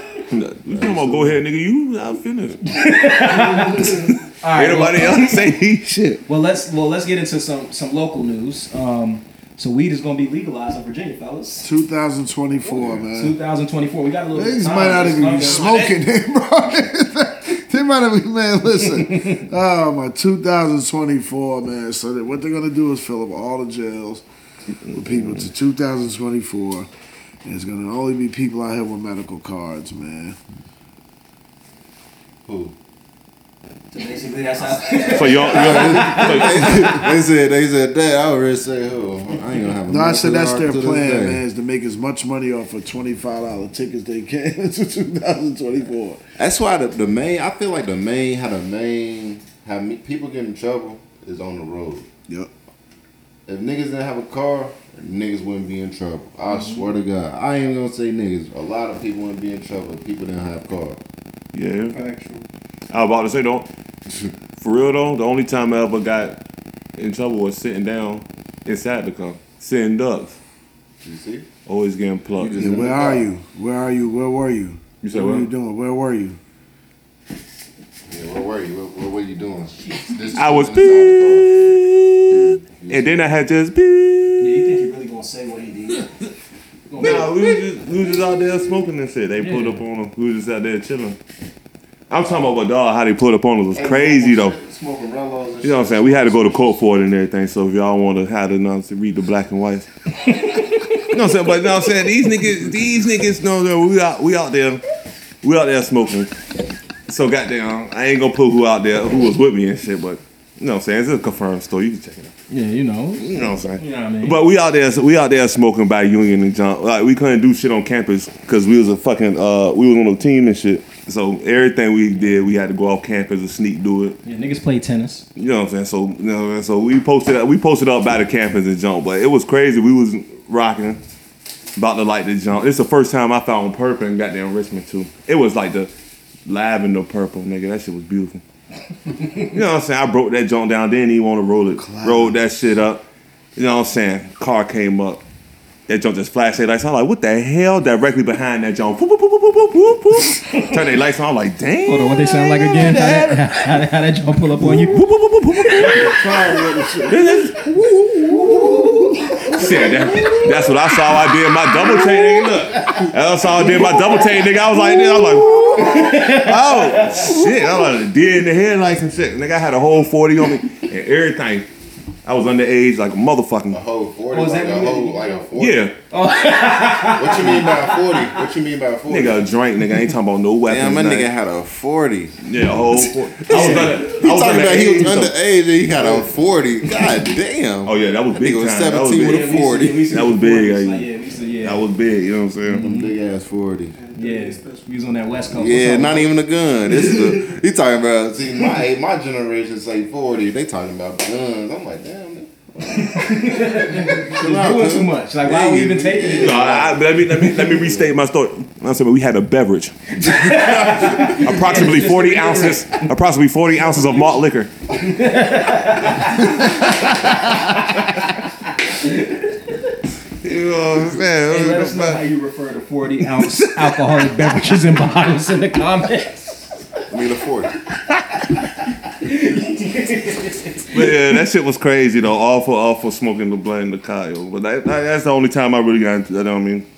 You talking about go ahead, nigga. You out finished. All right. Anybody well, else say shit? well, let's well let's get into some some local news. Um, so weed is gonna be legalized in Virginia, fellas. 2024, man. 2024. We got a little. bit Niggas might not even be smoking it, bro. they might not be, man, listen. Oh, my 2024, man. So that what they're going to do is fill up all the jails with people to 2024. And it's going to only be people out here with medical cards, man. Who? So basically, that's how. So y'all, y'all they said they said that. I already say who. I ain't gonna have a No, I said that's their card to this plan, man, is to make as much money off of $25 tickets they can to 2024. That's why the, the main. I feel like the main how the main how me, people get in trouble is on the road. Yep. If niggas didn't have a car, niggas wouldn't be in trouble. I Mm-hmm. swear to God. I ain't gonna say niggas. A lot of people wouldn't be in trouble if people didn't have cars. yeah. Actual. I was about to say don't. For real though, the only time I ever got in trouble was sitting down inside the car, sitting ducks, You see? always getting plucked. Yeah, where are you? Where are you? Where were you? You said what were what? you doing? Where were you? Yeah, where were you? What, what were you doing? This I was inside the and then I had just beep. Yeah, you think he really gonna say what he did? Nah, we was just we was just out there smoking and shit. They pulled up on him. We was just out there chilling. I'm talking about what dog how they pulled up on us was crazy though. Smoking Rellos and You know what I'm saying? We had to go to court for it and everything. So if y'all want to have the nuts to read the black and whites. you know what I'm saying? But you know what I'm saying? These niggas, these niggas know that we out we out there, we out there smoking. So goddamn, I ain't gonna put who out there who was with me and shit, but you know what I'm saying? It's a confirmed store. You can check it out. Yeah, you know. You know what I'm saying? You know what I mean? But we out there, we out there smoking by Union and jump. Like we couldn't do shit on campus because we was a fucking, uh, we was on a team and shit. So everything we did, we had to go off campus and sneak do it. Yeah, niggas play tennis. You know what I'm saying? So you know, what I'm saying? so we posted, we posted up by the campus and jump. But it was crazy. We was rocking, about to light the jump. It's the first time I found purple and goddamn Richmond too. It was like the lavender purple, nigga. That shit was beautiful. You know what I'm saying? I broke that jump down. Didn't even want to roll it. Rolled that shit up. You know what I'm saying? Car came up. That jump just flashed their lights. I'm like, what the hell? Directly behind that jump. Whoop, whoop, whoop, whoop, whoop, whoop, whoop. Turn their lights on. I'm like, damn. Hold on, what they sound like again? How that, how, that- how that jump pull up on you? Whoop, whoop, whoop, whoop, whoop, whoop. Shit, that, that's what I saw. I did my double chain, nigga. Look, that's how I did my double chain, nigga. I was like, I was like, oh shit. I was like, deer in the headlights and shit. Nigga, I had a whole forty on me and everything. I was underage like a A motherfucking. whole 40, Oh, like that a whole, you- like a 40. Yeah, What you mean by 40? What you mean by 40? nigga, a drink, nigga. I ain't talking about no weapons. Damn, my nothing. nigga had a 40. Yeah, a whole. 40. I was under. He I was talking about he was underage, so- and he had a 40. God damn. Oh yeah, that was That big nigga was time. That was 17 with big. a 40. That was big, Like, like- yeah, we used to, yeah. That was big. You know what I'm saying? Big ass 40. yeah, we was on that West Coast. Yeah, What's up? not even a gun. This is the, he talking about, see, my my generation say 40. They talking about guns. I'm like, damn, nigga. Chill out, doing too much. Like, why are we even taking it? No, I, I- let me let me let me restate my story. I said we had a beverage, approximately forty ounces, approximately forty ounces of malt liquor. you uh, know what I'm saying? Hey, let us know how you refer to 40 ounce alcoholic beverages and bottles in the comments. I mean, a 40. But yeah, that shit was crazy though. All for all for smoking the blunt in the car, yo. But that, that- that's the only time I really got into. You know what I mean?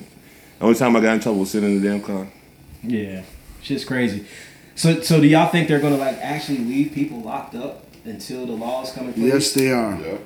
The only time I got in trouble was sitting in the damn car. Yeah, shit's crazy. So, so do y'all think they're gonna like actually leave people locked up until the laws come in place? Yes, they are. Yeah.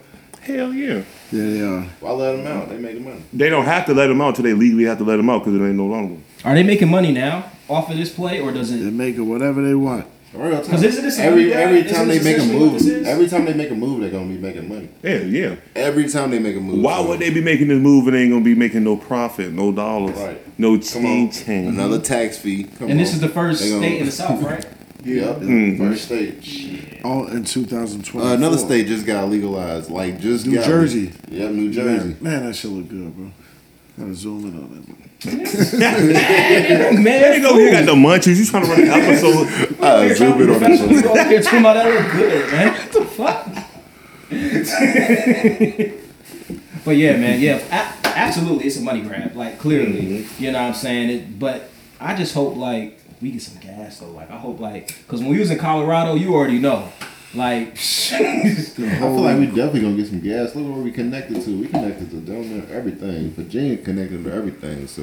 Hell yeah. Yeah, they are. Why let them out? They making money. They don't have to let them out until they legally have to let them out because it ain't no longer. Are they making money now off of this play, or does They it? make it whatever they want. Real time. 'Cause isn't this every guy? every time they make a essentially move, every time they make a move, they're gonna be making money. Yeah, yeah. Every time they make a move. Why would they be making this move and they ain't gonna be making no profit, no dollars, Right. no Come ching Another tax fee. Come And this is the first gonna- state in the South, right? Yep. Mhm. First state. All in 2020. Uh, another state just got legalized. Like, just New got Jersey. Yep, New Jersey. Man, man, that shit look good, bro. Gotta zoom in on that. Man, There you go. He got the munchies. You trying to run an episode? Uh, zoom in on this one. You over here talking about that look good, man. What the fuck? but yeah, man, yeah, a- absolutely, it's a money grab. Like clearly, you know what I'm saying. It, but I just hope like we get some gas though. Like I hope like because when we was in Colorado, you already know, like. I feel like we definitely gonna get some gas. Look where we connected to. We connected to down there everything. Virginia connected to everything. So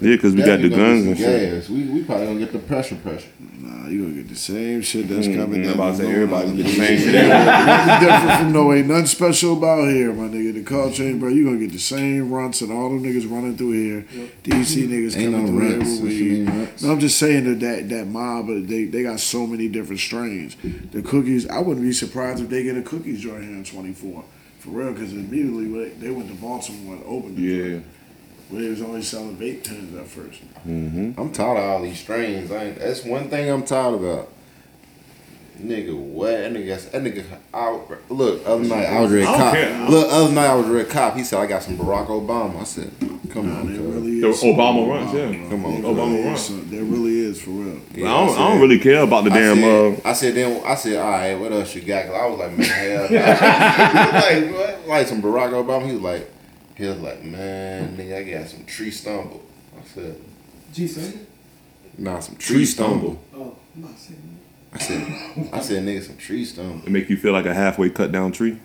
Yeah, because we got the guns and some shit. gas. We we probably gonna get the pressure pressure. Nah, you gonna get the same shit that's Mm, coming I'm down. about to say the everybody road. get the same shit. Nothing different from no ain't nothing special about here, my nigga. The culture ain't, bro. You gonna get the same runts and all them niggas running through here. DC niggas Ain't Mm-hmm. coming no through here runts. with What you weed. mean runts? No, I'm just saying that that that mob, but they they got so many different strains. The cookies, I wouldn't be surprised if they get a cookies joint here in 24. For real, because immediately they went to Baltimore and opened it. Yeah. Where they was only selling vape pens at first. I'm tired of all these strains. I ain't, that's one thing I'm tired about. Nigga, what? That nigga, that nigga, I, look, other night I was read cop. care. Look, other night I was read cop. He said, I got some Barack Obama. I said, come Nah, on, there really The is. some Obama Runtz, yeah. Come on, There Obama really is runs. some- There really is, for real. I, don't, I don't really care about the I damn. said, Uh, I said, then I said, all right, what else you got? 'Cause I was like, man, hell, like what? Like some Barack Obama. He was like, he was like, man, nigga, I got some tree stumble. I said, G7? nah, some tree, stumble. Oh, I'm not saying I I said, I said, nigga, some tree stumble. It make you feel like a halfway cut down tree.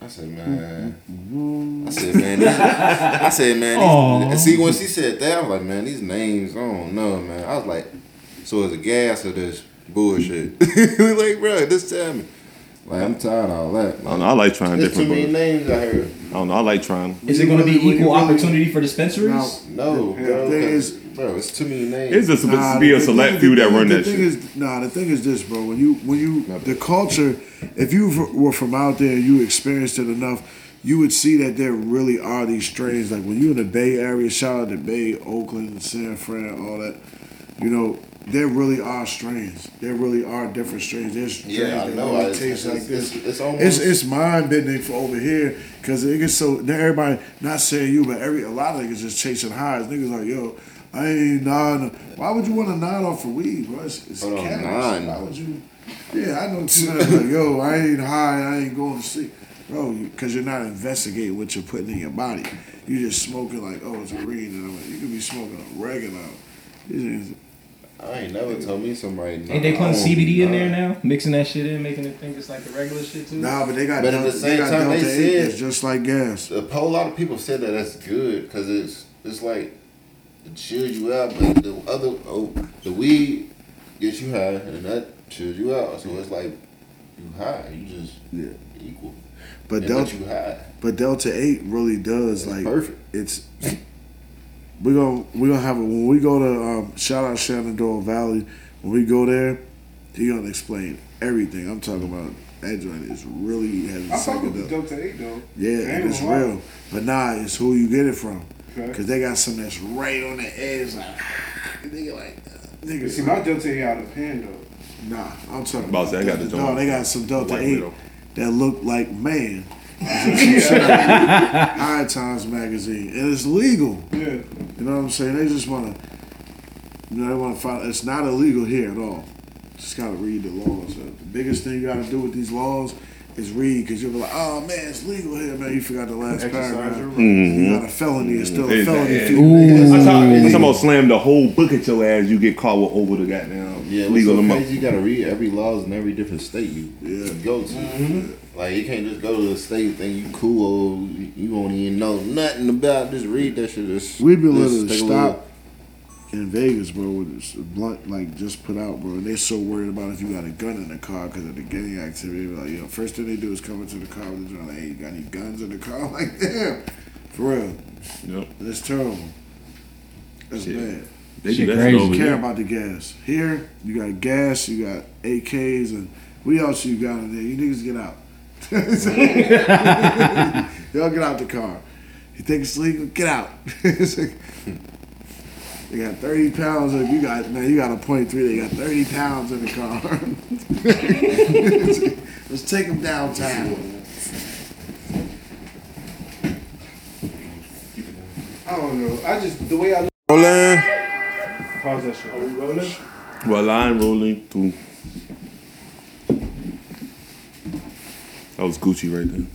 I said, man. I said, man. These, I said, man. These, see, when she said that, I was like, man, these names, I don't know, man. I was like, so is it gas or this bullshit? like, bro, just tell me. Like, I'm tired of all that. I don't know. I like trying There's too different. many Bro. names I heard. I don't know. I like trying. Is it going to be equal really- opportunity for dispensaries? No, The bro. is- bro, it's too many names. It's just supposed Nah, to be a select thing- few the that thing- run the that thing shit. Is, nah, the thing is this, bro. When you when you the culture, if you were from out there, and you experienced it enough, you would see that there really are these strains. Like when you in the Bay Area, shout out to Bay, Oakland, San Fran, all that. You know, there really are strains. There really are different strains. There's strains yeah, I that know. really it's, taste it's, like this. it's, it's almost. It's it's mind bending for over here because it gets so everybody not saying you, but every a lot of niggas just chasing highs. Niggas like yo, I ain't nodding. Why would you want to nod off for weed, bro? It's, it's Hold on, cannabis. Why would you? Yeah, I know. too. like, yo, I ain't high. I ain't going to sleep, bro. Because you, are not investigating what you're putting in your body. You're just smoking like oh it's green, and I'm like, you could be smoking oregano. It's just- I ain't never told me somebody. Ain't they putting CBD in there now? Mixing that shit in, making it think it's like the regular shit too? Nah, but they got But at the same got time, they Delta said- 8 that's just like gas. A whole lot of people said that that's good because it's it's like it chills you out, but the other oh, the weed gets you high and that chills you out. So it's like you high, you just Yeah. equal. But and Delta, but you high. but Delta Eight really does It's like perfect. It's we gonna we gonna have it when we go to um, shout out Shenandoah Valley. When we go there, he gonna explain everything. I'm talking about that joint is really has a I fuck with the psychedelic. Delta 8 though. Yeah, and it's gonna lie. real. But nah, it's who you get it from. Okay. Cause they got some that's right on the edge, like nigga, like nigga. See, my Delta 8 out of pen though. Nah, I'm talking About to say, I got the No, joint. they got some Delta White Eight Widow. that look like man. High Times magazine, and it's legal. Yeah. You know what I'm saying? They just want to, you know, they want to find. It's not illegal here at all. Just gotta read the laws. Uh, the biggest thing you gotta do with these laws is read, because you'll be like, oh man, it's legal here, man. You forgot the last Exercise paragraph. your right. You mm-hmm. got a felony. It's still a Exactly. felony. if Ooh. you- I'm talking, I'm about slam the whole book at your ass. You get caught with over the goddamn Yeah, legal so amount. crazy, you gotta read every laws in every different state you Yeah. go to. Mm-hmm. Like you can't just go to the state think you cool you you won't even know nothing about. Just read that shit. Just, We've been just letting it little- stop in Vegas, bro, with this blunt like just put out, bro. And they're so worried about if you got a gun in the car because of the gang activity. Like, you know, first thing they do is come into the car with the joint, like, hey, you got any guns in the car? I'm like, damn, for real. Yep. That's terrible. That's Shit. bad. They Shit do that crazy. over care here. about the gas. Here, you got gas, you got AKs, and what else you got in there? You niggas get out. Y'all get out the car. You think it's legal? Get out. It's they got 30 pounds of you got man, you got a point three, they got 30 pounds in the car. Let's take them downtown. I don't know. I just the way I look. Rolling. Pause that shit. Are we rolling? Well, line rolling through. That was Gucci right there.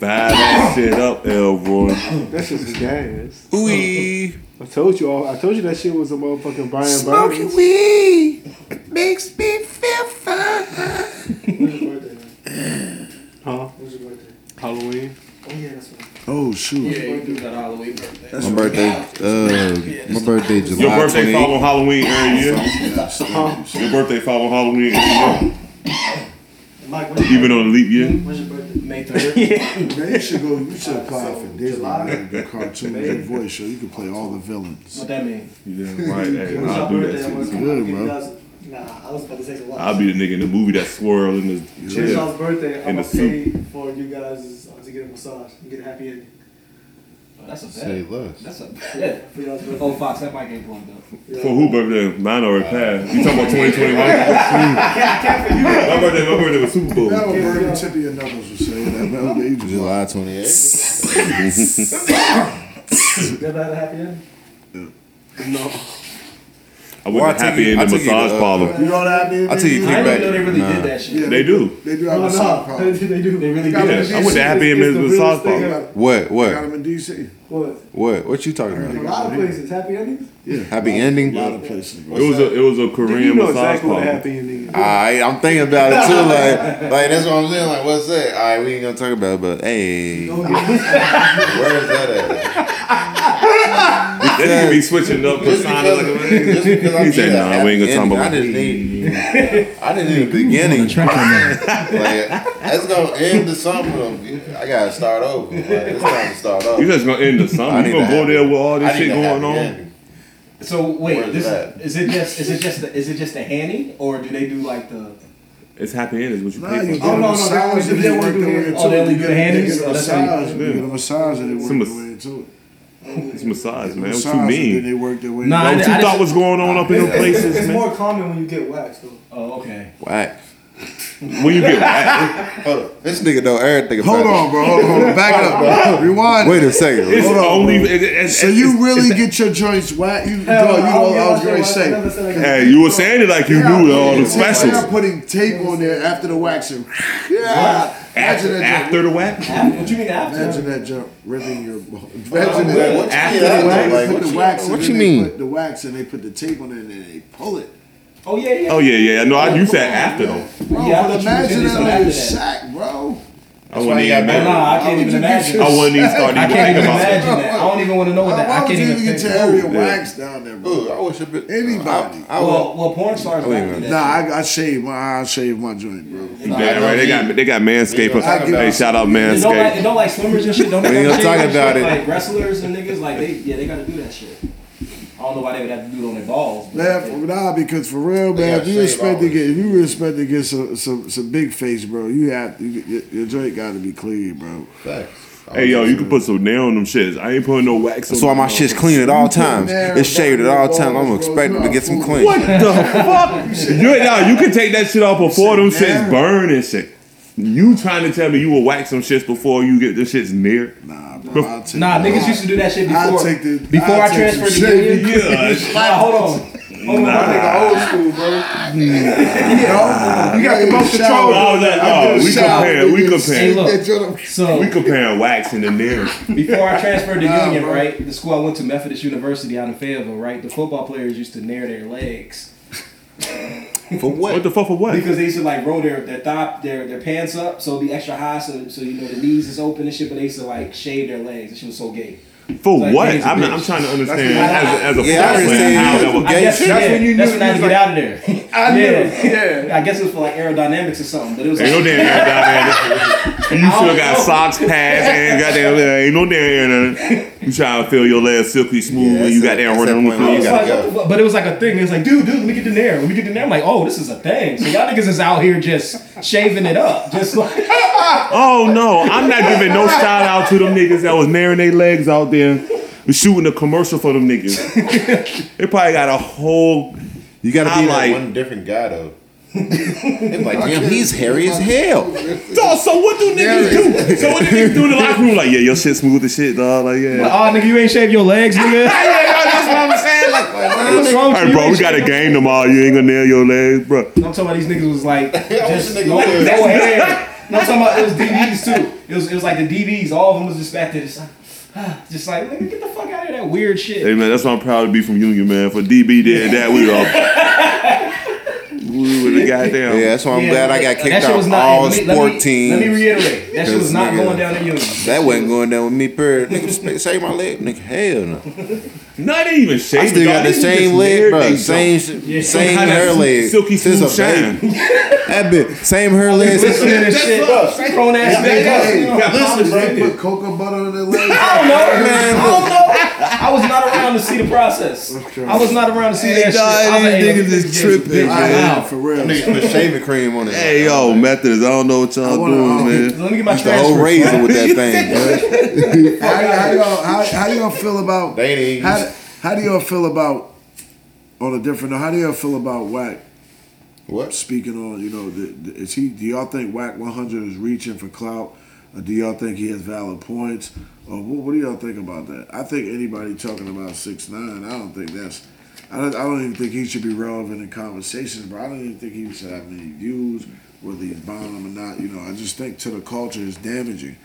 Fire that shit up, Elroy. That shit's gas. Ooh. I told you all. I told you that shit was a motherfucking Brian Burns. weed makes me feel fine. Huh? Halloween. Oh yeah, that's right. Oh shoot. you got Halloween birthday. That's my birthday, uh, my birthday July Your birthday 28th. fall on Halloween every year. Your birthday fall on Halloween every year. Even on a leap year. When's your birthday? May 3rd. Man, you should go you should apply for Disney man, the cartoon your voice show. You can play all the villains. What that mean? Yeah, right. Hey, I'll do that shit. too. Good, bro. Nah, I was about to say what. I'll be the nigga in the movie that swirl in the It's chair. y'all's birthday. I'm gonna pay for you guys uh, to get a massage and get a happy ending. That's a Say bet. less. That's a bet. For y'all's birthday. Oh, Fox, that mic ain't plugged up. For who birthday? Mine already passed. You talking about 2021? my birthday, my birthday was Super Bowl. That was Bernie tip of your knuckles was saying that. That was the age of July 28th. You ever had a happy ending? I went Well, to I happy take you- ending I massage uh, parlor. You know what I mean? I'll tell you, I kick didn't back. know they really Nah. did that shit. Yeah, They do. They do have No, a massage no, parlor. they do. They really Got did them that. in I went to DC. happy It's the ending realest massage thing parlor. ever. What? Got What? them in DC. What? What? What you talking about? A lot of places. Happy endings? Yeah. Happy ending? A lot of places. bro. It was a it was a You Korean know massage exactly parlor. happy ending is. Ah, I'm thinking about it too. Like, like that's what I'm saying. Like, what's that? All right, we ain't gonna talk about it, but hey, Don't get me where is that at? They nigga be switching up Just persona because, like a just because I He said, need a "Nah, we ain't happy gonna talk ending, about I just need, I just need a beginning. Track on that. Like, that's gonna end the something. I gotta start over. Like, it's time to start over. You just gonna end the I summer. need You gonna a go there with all this shit going happy on? Ending. So wait, Where's this that? is it just is it just the, is it just the handing or do they do like the It's happy ending. What you you pay get for. a Oh, no, no, massage they and only they work their way hand- into oh, they it. only You do get- the they handies? get a Oh, that's you- massage. You get a massage and they work Some their way into it. It's massage, man. What Massage you mean? they work their way. Nah, I- what you I thought just- was going on up in them places, it's man? more common when you get waxed though. Oh, okay. Whack. When you get whacked, Hold on. This nigga know everything about Hold on, bro. Hold on. Hold on. Back up. Rewind. Wait a second. it's Hold on, only. bro. it- it- So it's- you it's- really it's- get your joints whacked? You, Hell, dog, you I know don't what I was going to say. never said I got- Hey, you were saying it like you knew all the They're specials. putting tape on there after the waxing. Yeah. Imagine After, that after the whack? After, what you mean after? Imagine that jump ripping your. Imagine What that. After the like, what put you- wax. What you they mean? Put the wax and they put the tape on it and they pull it. Oh yeah, yeah. Oh yeah, yeah. No, I, you said after though. Bro, Yeah, I but imagine that gonna on do your something sack, bro. I wouldn't even. got Nah, I can't even imagine. your- I wouldn't even start I even can't thinking even about imagine that. I don't even want to know what that. Why I would can't you even even get think. your area Yeah. down there, bro? I wish a bit. Anybody. I, I would. Well, well, porn stars I don't mean, do that. Nah. I, I shave my I shave my joint, bro. Yeah, right. They got they got Manscaped. I give- Hey, shout out And don't like, don't like swimmers and shit. Don't We ain't gotta gonna shave talk about it. Like wrestlers and niggas, like they, yeah, they gotta do that shit. I don't know why they would have to do it on their balls. but- Man, for- nah, because for real, They man, if you shave expect to get, if you expect to get some some, some big face, bro, you have you, your, your joint got to be clean, bro. Facts. Hey yo, you can put some nail on them shits. I ain't putting no wax. On. That's on why my shit's clean at all times. It's shaved at all times. I'm expecting to get some clean. What the fuck? You, nah, you can take that shit off before them shits burn and shit. You trying to tell me you will wax some shits before you get the shits near? Nah, bro. I'll take Nah, the- niggas used to do that shit I'll before. take the- before I'll I transferred to. Union. Yeah. Nah, hold on. Hold on, Nah. my nigga, old school, bro. You got the most control. Oh, that, oh, we compare, we compare, look. So we comparing wax and the near. before I transferred to Nah, Union, bro. right, the school I went to, Methodist University out in Fayetteville, right, the football players used to nair their legs For What what? the fuck for what? because they used to like roll their their thigh, their their pants up so it'd be extra high, so so you know the knees is open and shit. But they used to like shave their legs. and shit was so gay. For Like, what? gays a I'm. I'm trying to understand That's- as, a- as a Yeah, I player how that would I guess shit. yeah, That's that's when when you that's knew when I had to you get out of there. I knew. yeah. Yeah. I guess it was for like aerodynamics or something, but it was Ain't no damn air down there. You still got socks, pads, and goddamn, ain't no damn air down there. You try to feel your legs silky smooth Yeah, when you got a- down running on that the point I where was you field. like, gotta what the fuck? But it was like a thing. It was like, dude, dude, let me get the nair. Let me get the nair. I'm like, oh, this is a thing. So y'all niggas is out here just shaving it up, just like. Oh no, I'm not giving no shout out to them niggas that was naring their legs out there. Shooting a commercial for them niggas. they probably got a whole. You gotta I be like- one different guy though. They like, damn, he's hairy as hell. So, so what do niggas do? So what do niggas do in the locker room? Like, yeah, your shit smooth as shit, dog. Like, yeah. Oh, nigga, you ain't shaved your legs, nigga. Yeah, yeah, that's what I'm saying. Like, What's wrong with hey, you? bro, You we gotta shaved your- game tomorrow. You ain't gonna nail your legs, bro. I'm talking about these niggas was like just nigga no, hair. No, I'm talking about it was DBs too. It was it was like the DBs. All of them was just back there, just like, just like nigga, get the fuck out of here. That weird shit. Hey man, that's why I'm proud to be from Union, man. For DB did that, we all. We would have got down. Yeah, that's why I'm Yeah, glad I got kicked shit out was not- all let me- let me- teams. Let me reiterate, that shit was not nigga- going down in Union. That wasn't going down with me, period. Nigga, save my leg. Nigga, hell no. Not even shaved. I still got the same leg, bro. Same, Yeah. same hair leg. silky since smooth a shine. baby. That bit, same hair leg. since Listening a- and shit, grown ass Hey, nigga. hey, listen, they put cocoa butter on their legs. I don't know, man. I don't know. I was not around to see the process. I was not around to see that shit. I was like, niggas this is tripping, man. For real. Nigga put shaving cream on it. Hey yo, Methodist, I don't know what y'all doing, um, man. Let me get my Used the whole razor with that thing, bro. How, how, y'all, how, how y'all feel about They ain't how, do y'all feel about on a different? How do y'all feel about Wack What? speaking on you know the, the, is he? Do y'all think Wack 100 is reaching for clout? Or do y'all think he has valid points? Or what, what do y'all think about that? I think anybody talking about six nine, I don't think that's I don't, I don't even think he should be relevant in conversations, but I don't even think he should have any views, whether he's buying them or not. You know, I just think to the culture it's damaging.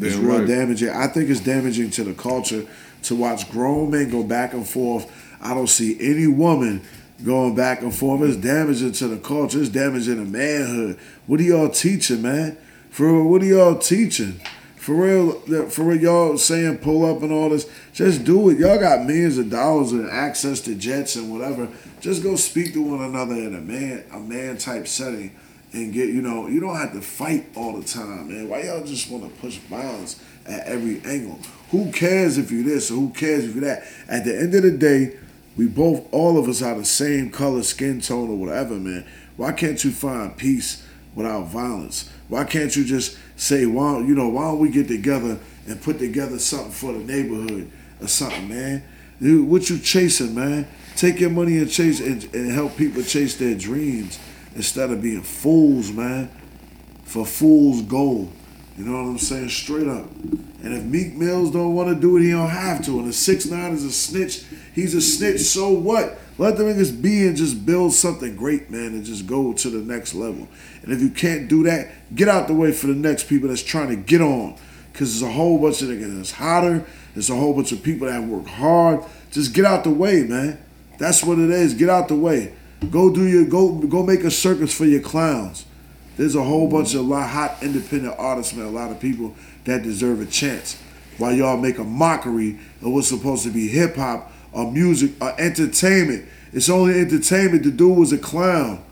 It's Damn real right. damaging. I think it's damaging to the culture to watch grown men go back and forth. I don't see any woman going back and forth. It's damaging to the culture. It's damaging to manhood. What are y'all teaching, man? For real, what are y'all teaching? For real, for real, y'all saying pull up and all this. Just do it. Y'all got millions of dollars and access to jets and whatever. Just go speak to one another in a man, a man type setting, and get. You know, you don't have to fight all the time, man. Why y'all just want to push violence at every angle? Who cares if you this or who cares if you that? At the end of the day, we both, all of us, are the same color, skin tone, or whatever, man. Why can't you find peace without violence? Why can't you just say, why, you know, why don't we get together and put together something for the neighborhood or something, man? Dude, what you chasing, man? Take your money and chase and, and help people chase their dreams instead of being fools, man. For fools gold. You know what I'm saying? Straight up. And if Meek Mills don't want to do it, he don't have to. And if Six Nine is a snitch, he's a snitch. So what? Let the niggas be and just build something great, man, and just go to the next level. And if you can't do that, get out the way for the next people that's trying to get on. Cause there's a whole bunch of niggas that's hotter. There's a whole bunch of people that work hard. Just get out the way, man. That's what it is. Get out the way. Go do your go go make a circus for your clowns. There's a whole bunch of lot hot independent artists, man. A lot of people that deserve a chance. While y'all make a mockery of what's supposed to be hip hop or music or entertainment. It's only entertainment. The dude was a clown.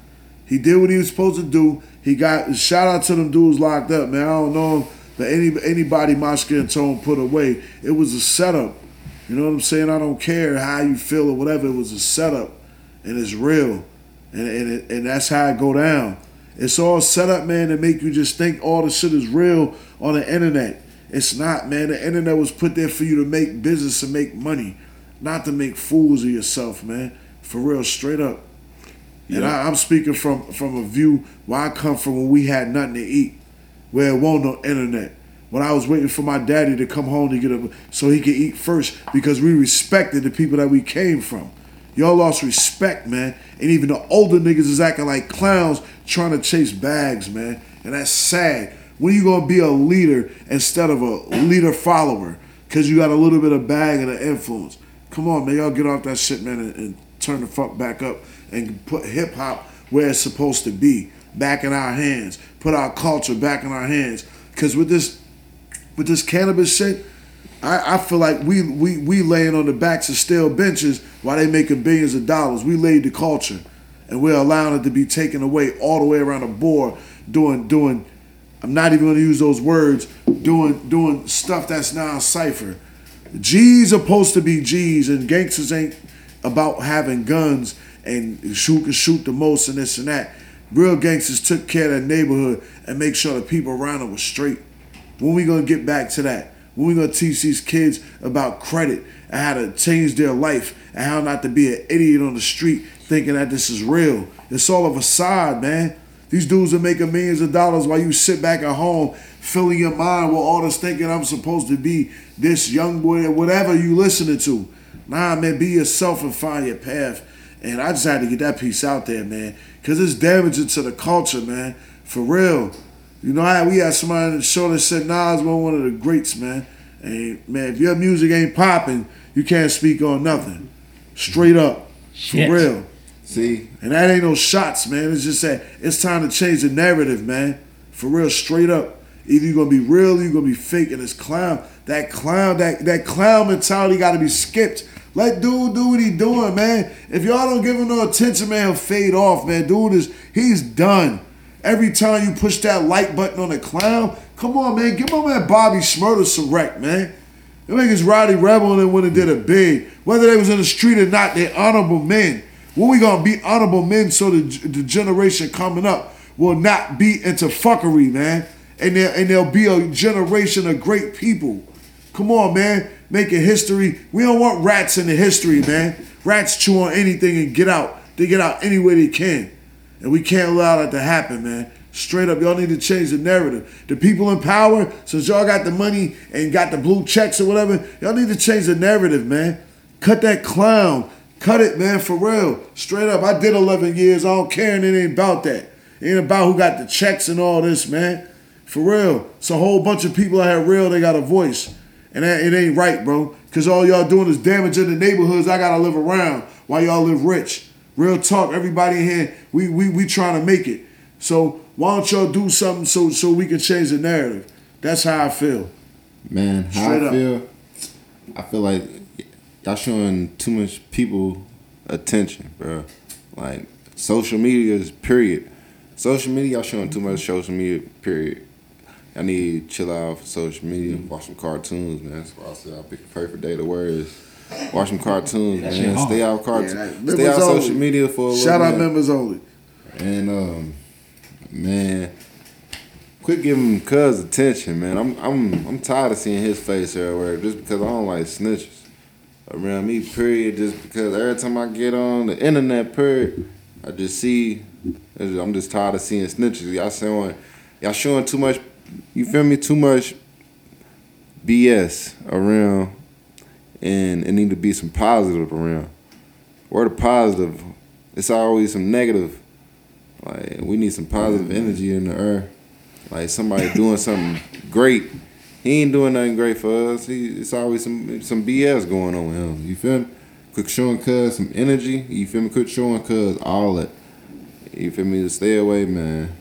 He did what he was supposed to do. He got shout out to them dudes locked up, man. I don't know but any anybody my skin tone put away, it was a setup. You know what I'm saying? I don't care how you feel or whatever. It was a setup, and it's real, and and, it, and that's how it go down. It's all set up, man, to make you just think all the shit is real on the internet. It's not, man. The internet was put there for you to make business and make money, not to make fools of yourself, man. For real, straight up. And Yeah. I, I'm speaking from from a view where I come from when we had nothing to eat, where it wasn't no internet. When I was waiting for my daddy to come home to get up so he could eat first because we respected the people that we came from. Y'all lost respect, man. And even the older niggas is acting like clowns trying to chase bags, man. And that's sad. When you gonna be a leader instead of a leader follower? Cause you got a little bit of bag and an influence. Come on, man. Y'all get off that shit, man, and, and turn the fuck back up and put hip hop where it's supposed to be. Back in our hands. Put our culture back in our hands. Cause with this with this cannabis shit, I, I feel like we, we we laying on the backs of steel benches while they making billions of dollars. We laid the culture, and we're allowing it to be taken away all the way around the board, doing doing. I'm not even going to use those words. Doing doing stuff that's non cipher. G's are supposed to be G's, and gangsters ain't about having guns and shoot can shoot the most and this and that. Real gangsters took care of their neighborhood and make sure the people around them was straight. When we gonna get back to that? When we gonna teach these kids about credit and how to change their life and how not to be an idiot on the street thinking that this is real? It's all of a side, man. These dudes are making millions of dollars while you sit back at home filling your mind with all this thinking I'm supposed to be this young boy or whatever you listening to. Nah, man, be yourself and find your path. And I just had to get that piece out there, man, because it's damaging to the culture, man. For real. You know how we had somebody on the show that said Nas was one of the greats, man. And man, if your music ain't popping, you can't speak on nothing. Straight up. Shit. For real. See, And that ain't no shots, man. It's just that it's time to change the narrative, man. For real, straight up. Either you're gonna be real or you're gonna be fake. And this clown, that clown, that that clown mentality gotta be skipped. Let dude do what he doing, man. If y'all don't give him no attention, man, he'll fade off, man. Dude is he's done. Every time you push that like button on a clown, come on, man. Give my man Bobby Shmurda some wreck, man. Them niggas Rowdy Rebel and when they did a big. Whether they was in the street or not, they honorable men. When we gonna be honorable men so the, the generation coming up will not be into fuckery, man. And there and there'll be a generation of great people. Come on, man. Making history. We don't want rats in the history, man. Rats chew on anything and get out. They get out any way they can. And we can't allow that to happen, man. Straight up, y'all need to change the narrative. The people in power, since y'all got the money and got the blue checks or whatever, y'all need to change the narrative, man. Cut that clown. Cut it, man, for real. Straight up. I did 11 years. I don't care, and it ain't about that. It ain't about who got the checks and all this, man. For real. It's a whole bunch of people out here real, they got a voice. And that, it ain't right, bro. Because all y'all doing is damaging the neighborhoods I got to live around while y'all live rich. Real talk. Everybody in here, we, we, we trying to make it. So why don't y'all do something so, so we can change the narrative? That's how I feel. Man, how Straight I up. feel, I feel like y'all showing too much people attention, bro. Like social media is period. Social media, y'all showing too much social media, period. I need to chill out for social media, watch some cartoons, man. That's why I said I pick a perfect day to wear is watch some cartoons, That shit man. Stay out cartoons, Yeah, stay out members only. social media for a little Shout out members only. And um, man, quit giving cuz attention, man. I'm I'm I'm tired of seeing his face everywhere just because I don't like snitches around me. Period. Just because every time I get on the internet, period, I just see. I'm just tired of seeing snitches. Y'all showing, y'all showing too much. You feel me? Too much BS around, and it need to be some positive around. Where the positive? It's always some negative. Like we need some positive mm-hmm. energy in the earth. Like somebody doing something great. He ain't doing nothing great for us. He, it's always some some BS going on with him. You feel me? Quick showing cuz some energy. You feel me? Quick showing cuz all that. You feel me? To stay away, man.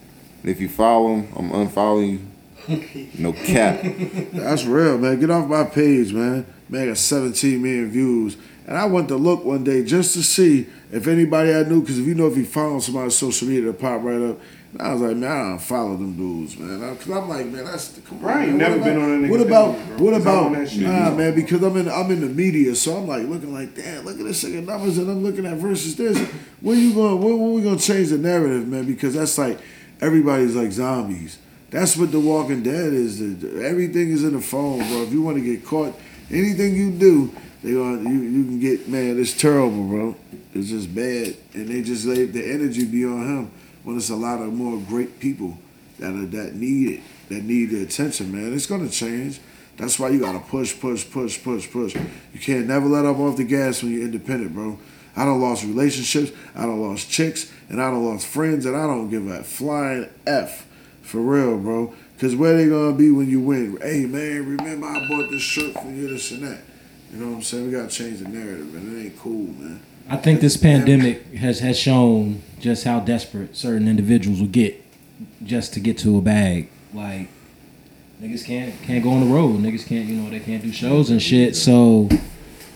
And if you follow him, I'm unfollowing you. No cap. That's real, man. Get off my page, man. Man, got 17 million views. And I went to look one day just to see if anybody I knew, because if you know if you follow somebody on social media, it'll pop right up. And I was like, man, I don't follow them dudes, man. Because I'm like, man, that's come on. Bro, I ain't man. never what been about, on a nigga What about bro, what about on that shit. nah, man? Because I'm in I'm in the media, so I'm like looking like, damn, look at this nigga numbers, and I'm looking at versus this. When you going? When, when we gonna change the narrative, man? Because that's like everybody's like zombies. That's what The Walking Dead is. Everything is in the phone, bro. If you want to get caught, anything you do, they gonna you, you can get man. It's terrible, bro. It's just bad, and they just let the energy be on him when it's a lot of more great people that are that need it, that need the attention, man. It's gonna change. That's why you gotta push, push, push, push, push. You can't never let up off the gas when you're independent, bro. I don't lost relationships, I don't lost chicks, and I don't lost friends, and I don't give a flying f for real, bro. Cause where they gonna be when you win? Hey man, remember I bought this shirt for you, this and that. You know what I'm saying? We gotta change the narrative, man. It ain't cool, man. I think this pandemic has has shown just how desperate certain individuals will get just to get to a bag. Like niggas can't can't go on the road. Niggas can't you know they can't do shows and shit. So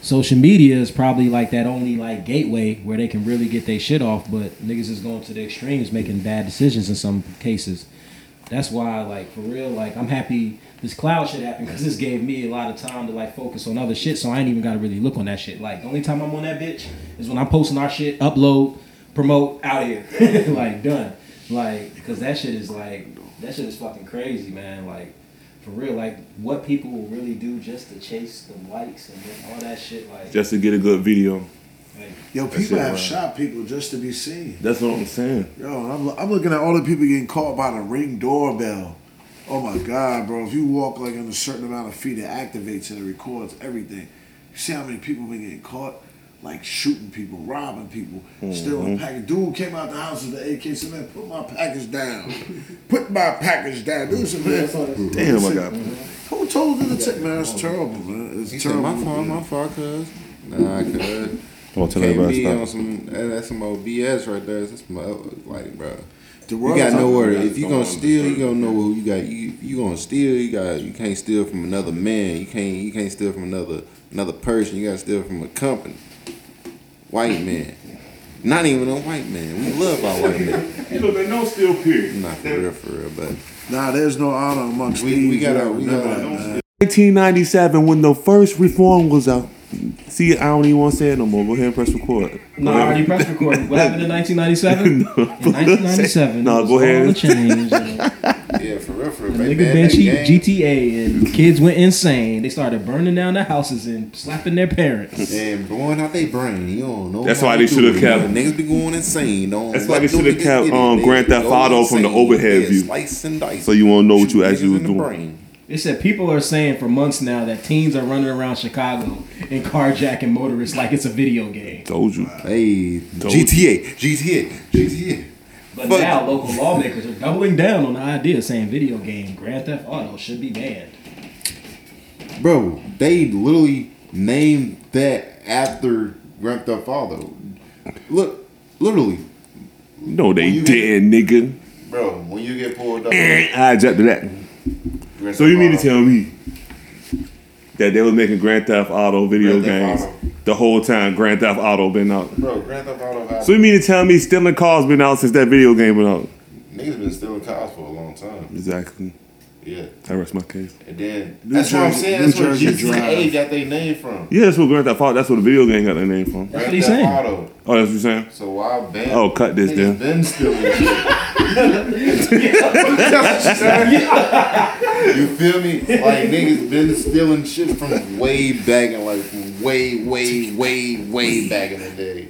social media is probably like that only like gateway where they can really get their shit off. But niggas is going to the extremes, making bad decisions in some cases. That's why like for real like I'm happy this cloud shit happened because this gave me a lot of time to like focus on other shit. So I ain't even got to really look on that shit. Like the only time I'm on that bitch is when I'm posting our shit, upload, promote, out here, like done. Like because that shit is like that shit is fucking crazy, man. Like for real, like what people will really do just to chase the likes and all that shit. Like, Just to get a good video. Like Yo, people shit have wild. shot people just to be seen. That's what I'm saying. Yo, I'm, I'm looking at all the people getting caught by the ring doorbell. Oh my God, bro. If you walk like in a certain amount of feet, it activates and it records everything. You see how many people been getting caught? Like shooting people, robbing people, stealing mm-hmm. package. Dude came out the house with the AK, said, man, put my package down. put my package down. Dude said, man, Damn, I got. who told you to take, man? It's terrible, man. It's He said, terrible. my fault, my fault, cuz. Nah, cuz. I'll tell everybody be on some, that's some old BS right there. That's some, like, bro. The You got is nowhere. If you gonna steal, you gonna know who you got. You you gonna steal, you got. You can't steal from another man. You can't you can't steal from another another person. You gotta steal from a company. White man, not even a white man. We love our white men. You know, they know still period. Not for real, for real. But Nah, there's no honor amongst We- we gotta- You we gotta- 1997, when the first reform was out. See, I don't even want to say it no more. Go ahead and press record. no, I already pressed record. What happened in 1997? in 1997, No, it go ahead. all a change, you yeah, for real, for real. The nigga then, bench GTA and kids went insane. They started burning down their houses and slapping their parents. And blowing out their brain. You don't know. That's why they do shoulda it. kept- Niggas be going insane. Don't That's why they shoulda kept, get it. um, They Grand Theft Auto from the overhead Yeah, view. Slice and dice. So you won't know what you actually niggas was in the doing. Brain. It said people are saying for months now that teens are running around Chicago and carjacking motorists like it's a video game. Told you. Hey, Told GTA, GTA, GTA. But Fuck. now local lawmakers are doubling down on the idea, saying video game Grand Theft Auto should be banned. Bro, they literally named that after Grand Theft Auto. Look, literally, No, they didn't, nigga. bro. When you get pulled up, eh, I object to that. Grand So you mean to Auto- tell me that they was making Grand Theft Auto video Grand Theft games Auto. the whole time Grand Theft Auto been out? bro? Grand Theft Auto. Had, So you mean to tell me stealing cars been out since that video game been out? niggas been stealing cars for a long time. Exactly. Yeah, I rest my case. and then New that's what I'm saying. New That's where Jersey GTA Drive. got their name from. Yeah, that's what Grand Theft Auto. That's what the video game got their name from. That's what he's saying. Auto. Oh, that's what you're saying. So why ban? Oh, cut this Niggas then. been stealing shit. You feel me? Like niggas been stealing shit from way back in like from way, way, way, way back in the day.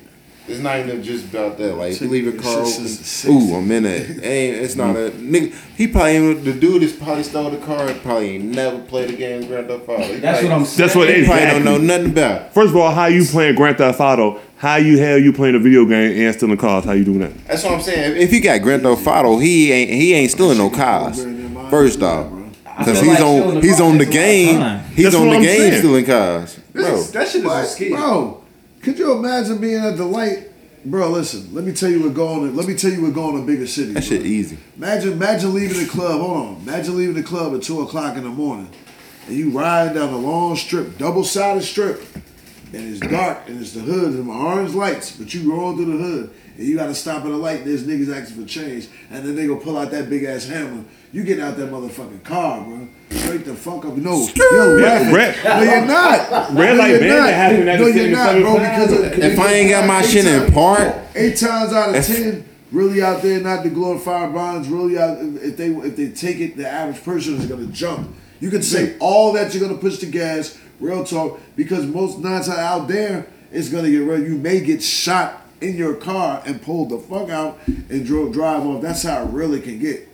It's not even just about that. Like if you leave your car open, Ooh, I'm in it. Ain't it's not a mm. nigga. He probably ain't, the dude that's probably stole the car. Probably ain't never played a game Grand Theft Auto. He That's probably- what I'm saying. That's what He probably exactly. don't know nothing about. First of all, how you playing Grand Theft Auto? How you hell you playing a video game and stealing cars? How you doing that? That's what I'm saying. If he got Grand Theft Auto, he ain't he ain't stealing no cars. First off, because he's like on he's on the takes a lot of game. He's That's on the I'm game saying. stealing cars, bro. That shit is a ski. Bro, could you imagine being at the light? Bro, listen. Let me tell you what going. To, Let me tell you what going to bigger cities. That shit bro. easy. Imagine, imagine leaving the club. Hold on. Imagine leaving the club at two o'clock in the morning, and you riding down a long strip, double sided strip, and it's dark and it's the hood and my orange lights, but you rolling through the hood and you got to stop at a light. There's niggas asking for change, and then they go pull out that big ass hammer. You get out that motherfucking car, bro. Straight the fuck up. No, you're laughing. red- No, you're not. Red no, light you're that happened at No, the you're not, bro. Because of, If I ain't got my eight shit in times- park, Eight times out of If- ten, really out there not to glorify bonds. Really out if they if they take it, the average person is gonna jump. You can say all that you're gonna push the gas, real talk, because most nine times out there it's gonna get real. You may get shot in your car and pulled the fuck out and drove drive off. That's how it really can get.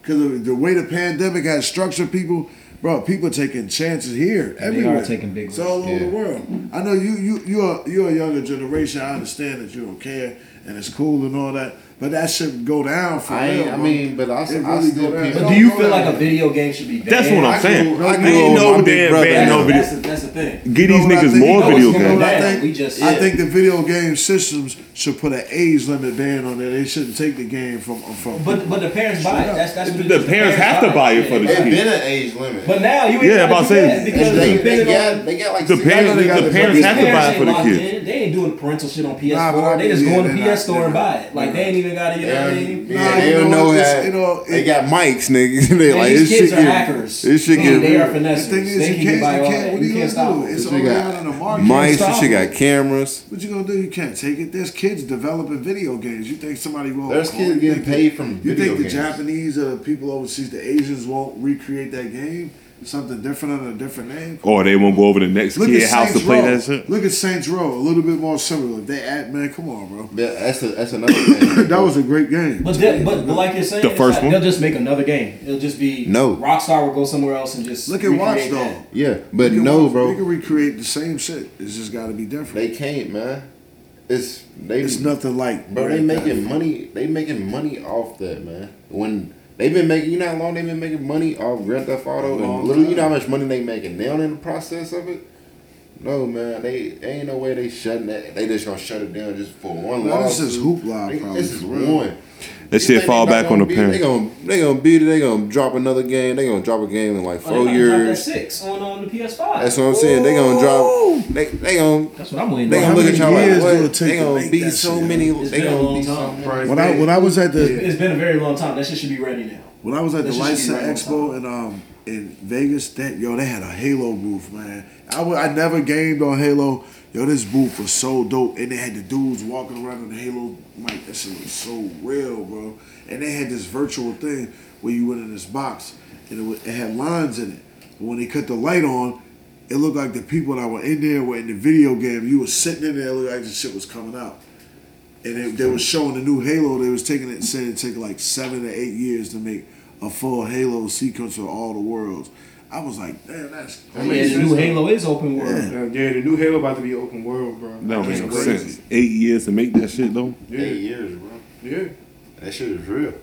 Because the way the pandemic has structured people, bro, people taking chances here, They everywhere. are taking big It's all over the world. I know you you you're you're a younger generation. I understand that you don't care and it's cool and all that, but that should go down for I, real. I mean, but I, It I really still go people. But do you feel like a video game should be banned? That's what I'm I saying. grew- I I grew ain't up no big damn brother. ban no That's, video. that's, the, that's the thing. Get You know these niggas more You video games. I think, we just- I think the video game systems should put an age limit ban on it. They shouldn't take the game from from. But but the parents buy it. That's that's what it The parents have to buy it for the It's shit. been an age limit. But now you Yeah, about do saying- because they, it's they, got, they got like The parents, the the- parents have to buy it ain't for the locked kids. They ain't doing parental shit on PS4. Nah, but I they just go yeah, to the PS store and buy it. Like they ain't even got to, you know what I mean? Yeah, Nah, they don't know, know it's just, how you know, they got mics, niggas. they like these this kids shit are get hackers. this shit Man, get they are The finessers. thing is, they you can can't, get by you all can't. that. What are You you can't gonna do? It's This already shit got on the market. mics. stop This shit got cameras. What you gonna do? You can't take it. There's kids developing video games. You think somebody won't? There's call- kids you getting think paid the- from You think the. Japanese or the people overseas, the Asians, won't recreate that game? Something different under a different name. Or they won't go over the next Look kid at house to play Row. that shit. Look at Saints Row. A little bit more similar. They add man, come on, bro. Yeah, that's a, that's another thing. that was a great game. But, they, but, but like you're saying, The first like one? they'll just make another game. It'll just be No. Rockstar will go somewhere else and just Look at recreate Watchdog. yeah, but no, watch- bro, You can recreate the same shit. It's just got to be different. they can't, man. It's they. it's nothing like. Bro, they Grand making money. They making money off that, man. When they've been making, you know how long they've been making money off Grand Theft Auto, and literally, you know how much money they making now in the process of it. No, man, they ain't no way they shutting that. They just gonna shut it down just for one No, this is hoopla, They- probably, This is one. That You shit think fall back on the beat- parents. They gonna they gonna beat it. They gonna drop another game. They gonna drop a game in like Oh, four they might drop that years. six on, on the PS5. That's what I'm saying. They gonna drop. They they gonna That's what I'm waiting they gonna look at y'all like years do it what? They gonna make be so shit? many. It's They been gonna long be so many. When I when I was at the It's been a very long time. That shit should be ready now. When I was at the That shit should be License right on Expo in um in Vegas, that yo, they had a Halo booth, man. I wa- I never gamed on Halo. Yo, this booth was so dope, and they had the dudes walking around on the Halo mic. That shit was so real, bro. And they had this virtual thing where you went in this box, and it, was, it had lines in it. But when they cut the light on, it looked like the people that were in there were in the video game. You were sitting in there, it looked like the shit was coming out. And they, they was showing the new Halo. They was taking it saying it take like seven to eight years to make a full Halo sequence of all the worlds. I was like, damn, that's Yeah, the new Halo is open world. Yeah. Yeah, yeah, the new Halo about to be open world, bro. That don't no Crazy. sense. Eight years to make that shit though. Yeah, Eight years, bro. yeah. That shit is real.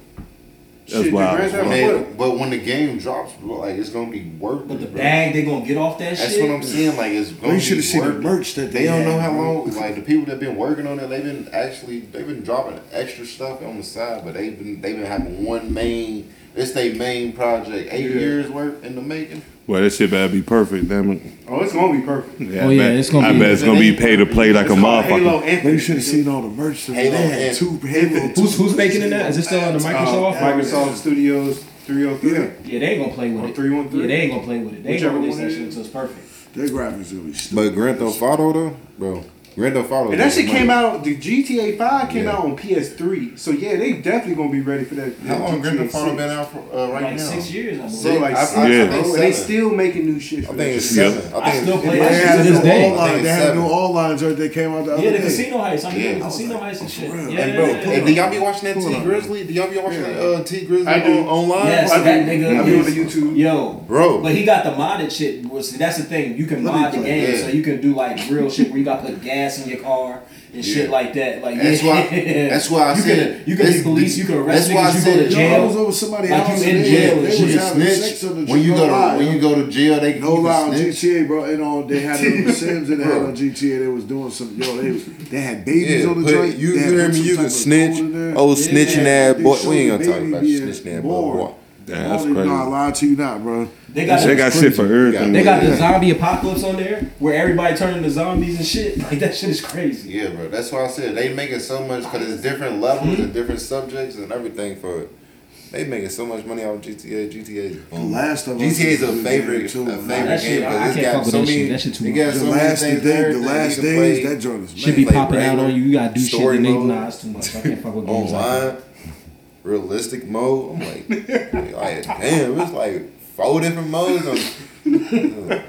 That's Shit, wild. the Grand Man, but when the game drops, bro, like it's gonna be worth But the it, bro. bag they gonna get off that shit. That's shit. what I'm saying. Like it's gonna you be should have seen the worth it. merch that They they don't know had, how bro. long. Like the people that been working on it, they've been actually they've been dropping extra stuff on the side, but they've been they've been having one main. It's their main project. Eight Yeah. years worth in the making. Well, that shit better be perfect, damn it. Oh, it's gonna be perfect. Yeah, Oh, I yeah, bet, it's gonna I be- bet it's gonna be pay to play like a It's called Halo motherfucker. Infinite. You should have seen all the merch. That Halo they had and- two Halo. Who's who's making it now? Is it still under Microsoft? Uh, Microsoft Studios 303. Yeah. Yeah, they ain't gonna play with it. 313? Yeah, they ain't gonna play with it. They ain't Whichever gonna release one that it shit is. until it's perfect. Their graphics gonna be stupid. But Grand Theft Auto though, bro. Grand Theft Auto. And that shit came out. The GTA 5 came Yeah. out on PS3. So yeah, they definitely gonna be ready for that. How that long Grand Theft Auto been out for uh, right like now? six years, I believe. So like I- six, I- Yeah. I think they still making new shit. I think it's seven. I I think still it's, play They that had this new day. all line. They had new all lines that they came out the other Yeah, the day. casino heist. I'm Yeah. the I was casino like, heist and shit. real? Yeah, And bro, yeah, and do y'all be watching that T. Grizzly? Do y'all be watching that uh, T Grizzly I do. online? Yes, I that nigga I be on the YouTube. Yo, Bro. But he got the modded shit. That's the thing. You can mod the game, so you can do like real shit where you got to put gas in your car and shit like that. Like That's yeah. why- that's why I you said- Can, you can be police. You can arrest that's why I niggas. You go said- to was over somebody's Like house you in jail and they was having Snitch. When you go line. to when you go to jail, they No you lie on. GTA, bro. And on they had on the Sims and they had on GTA. They was doing some. Yo, they was, they had babies Yeah, on the joint. you, They hear me? some You can snitch. code in there. Oh, snitching ass boy. We ain't gonna talk about snitching ass boy. Damn, that's they- crazy. Nah, lie to you not, bro. They got They got shit for everything. They got the zombie apocalypse on there where everybody turning into zombies and shit. Like that shit is crazy. Yeah, bro. That's why I said they making so much because it's different levels and hmm? different subjects and everything for it. They making so much money off GTA. GTA is The last of GTA is is a favorite, too, a favorite That shit, game I- I because it's can't got fuck with so that shit. many. That shit too much. got The so last things. the day, the last You days, play that joint is Should be play popping out on you. You gotta do shit story and mode. nah, it's too much. I can't fuck with games like that. online, realistic mode. I'm like, like damn, it's like four different modes. On,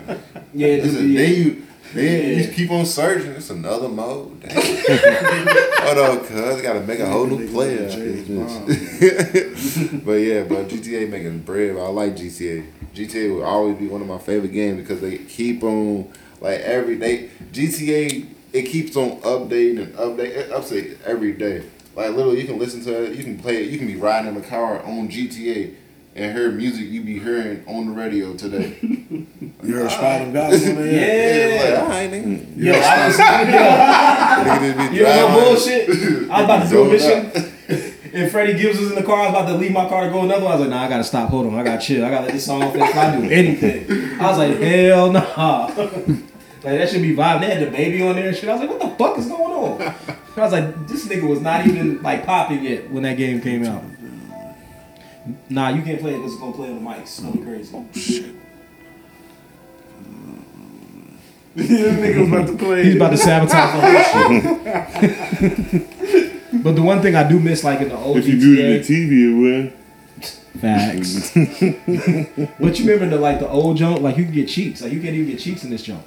Yeah, It's a, yeah. then you then Yeah. you keep on searching. It's another mode. Damn. Hold on, cuz gotta make a whole new player. this but yeah, but GTA making bread. I like GTA. GTA will always be one of my favorite games because they keep on like every day. GTA it keeps on updating and update it updates every day. Like literally, you can listen to it. You can play it. You can be riding in the car on GTA and hear music you be hearing on the radio today. You heard ah. Spider God on there? Yeah. Yeah, like, all right, nigga. Hmm. Yo, I was, yo, Nigga you know driving. bullshit. I was about to do a mission. And Freddie Gibbs was in the car. I was about to leave my car to go another one. I was like, nah, I gotta stop. Hold on. I gotta chill. I gotta let this song finish. If I do anything. I was like, hell nah. like, that should be vibing. They had the baby on there and shit. I was like, what the fuck is going on? I was like, this nigga was not even like popping yet when that game came out. Nah, you can't play it because it's gonna play on the mics. It's gonna be crazy. this nigga was about to play. He's about to sabotage the whole shit. but the one thing I do miss, like in the old If you do it GTA, the TV, it will. facts. but you remember the like the old junk, like you can get cheeks, like you can't even get cheeks in this junk.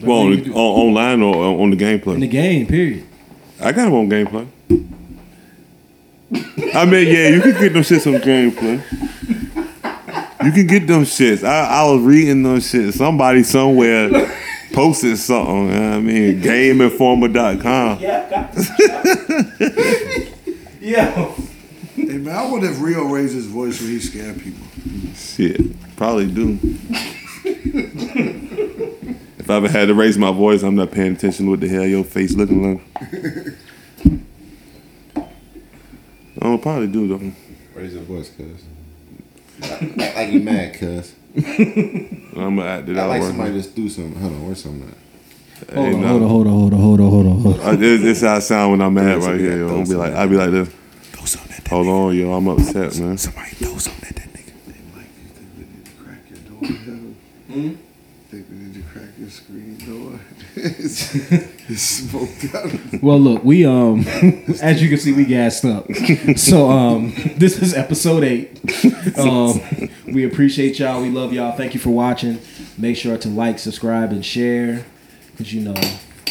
Well, on, you the, do- on, online or on on the gameplay. in the game, period. I got them on gameplay. I mean, yeah, you can get them shits on gameplay. You can get them shits. I, I was reading those shit. Somebody somewhere posted something. You know what I mean, GameInformer.com. Yeah, I got this. Yo, Hey man, I wonder if Rio raised his voice when he scared people. Shit, probably do. if I ever had to raise my voice, I'm not paying attention to what the hell your face looking like. I'll probably do though. Raise your voice, cuz. Act like you mad, cuz. I'm gonna act it I out. like right somebody now. just do something. Hold on, where's something at? hold Hey, on, nah. hold on, hold on, hold on, hold on, hold on, hold on. This, this how I sound when I'm mad right here, yo. I'll be like. I'll be like this. Throw something at that Hold on, yo. I'm upset, man. Somebody throw something at that nigga. Mike, you think we need to crack your door? Hmm? Think we need to crack your screen door? it's, it's smoked out. Well, look, we um, as you can see, we gassed up. So um, this is episode eight. Um, we appreciate y'all. We love y'all. Thank you for watching. Make sure to like, subscribe, and share, cause you know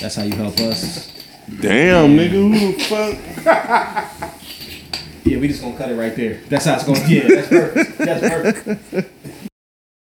that's how you help us. Damn, nigga. Who the fuck? Yeah, we just gonna cut it right there. That's how it's gonna. Yeah, that's perfect. That's perfect.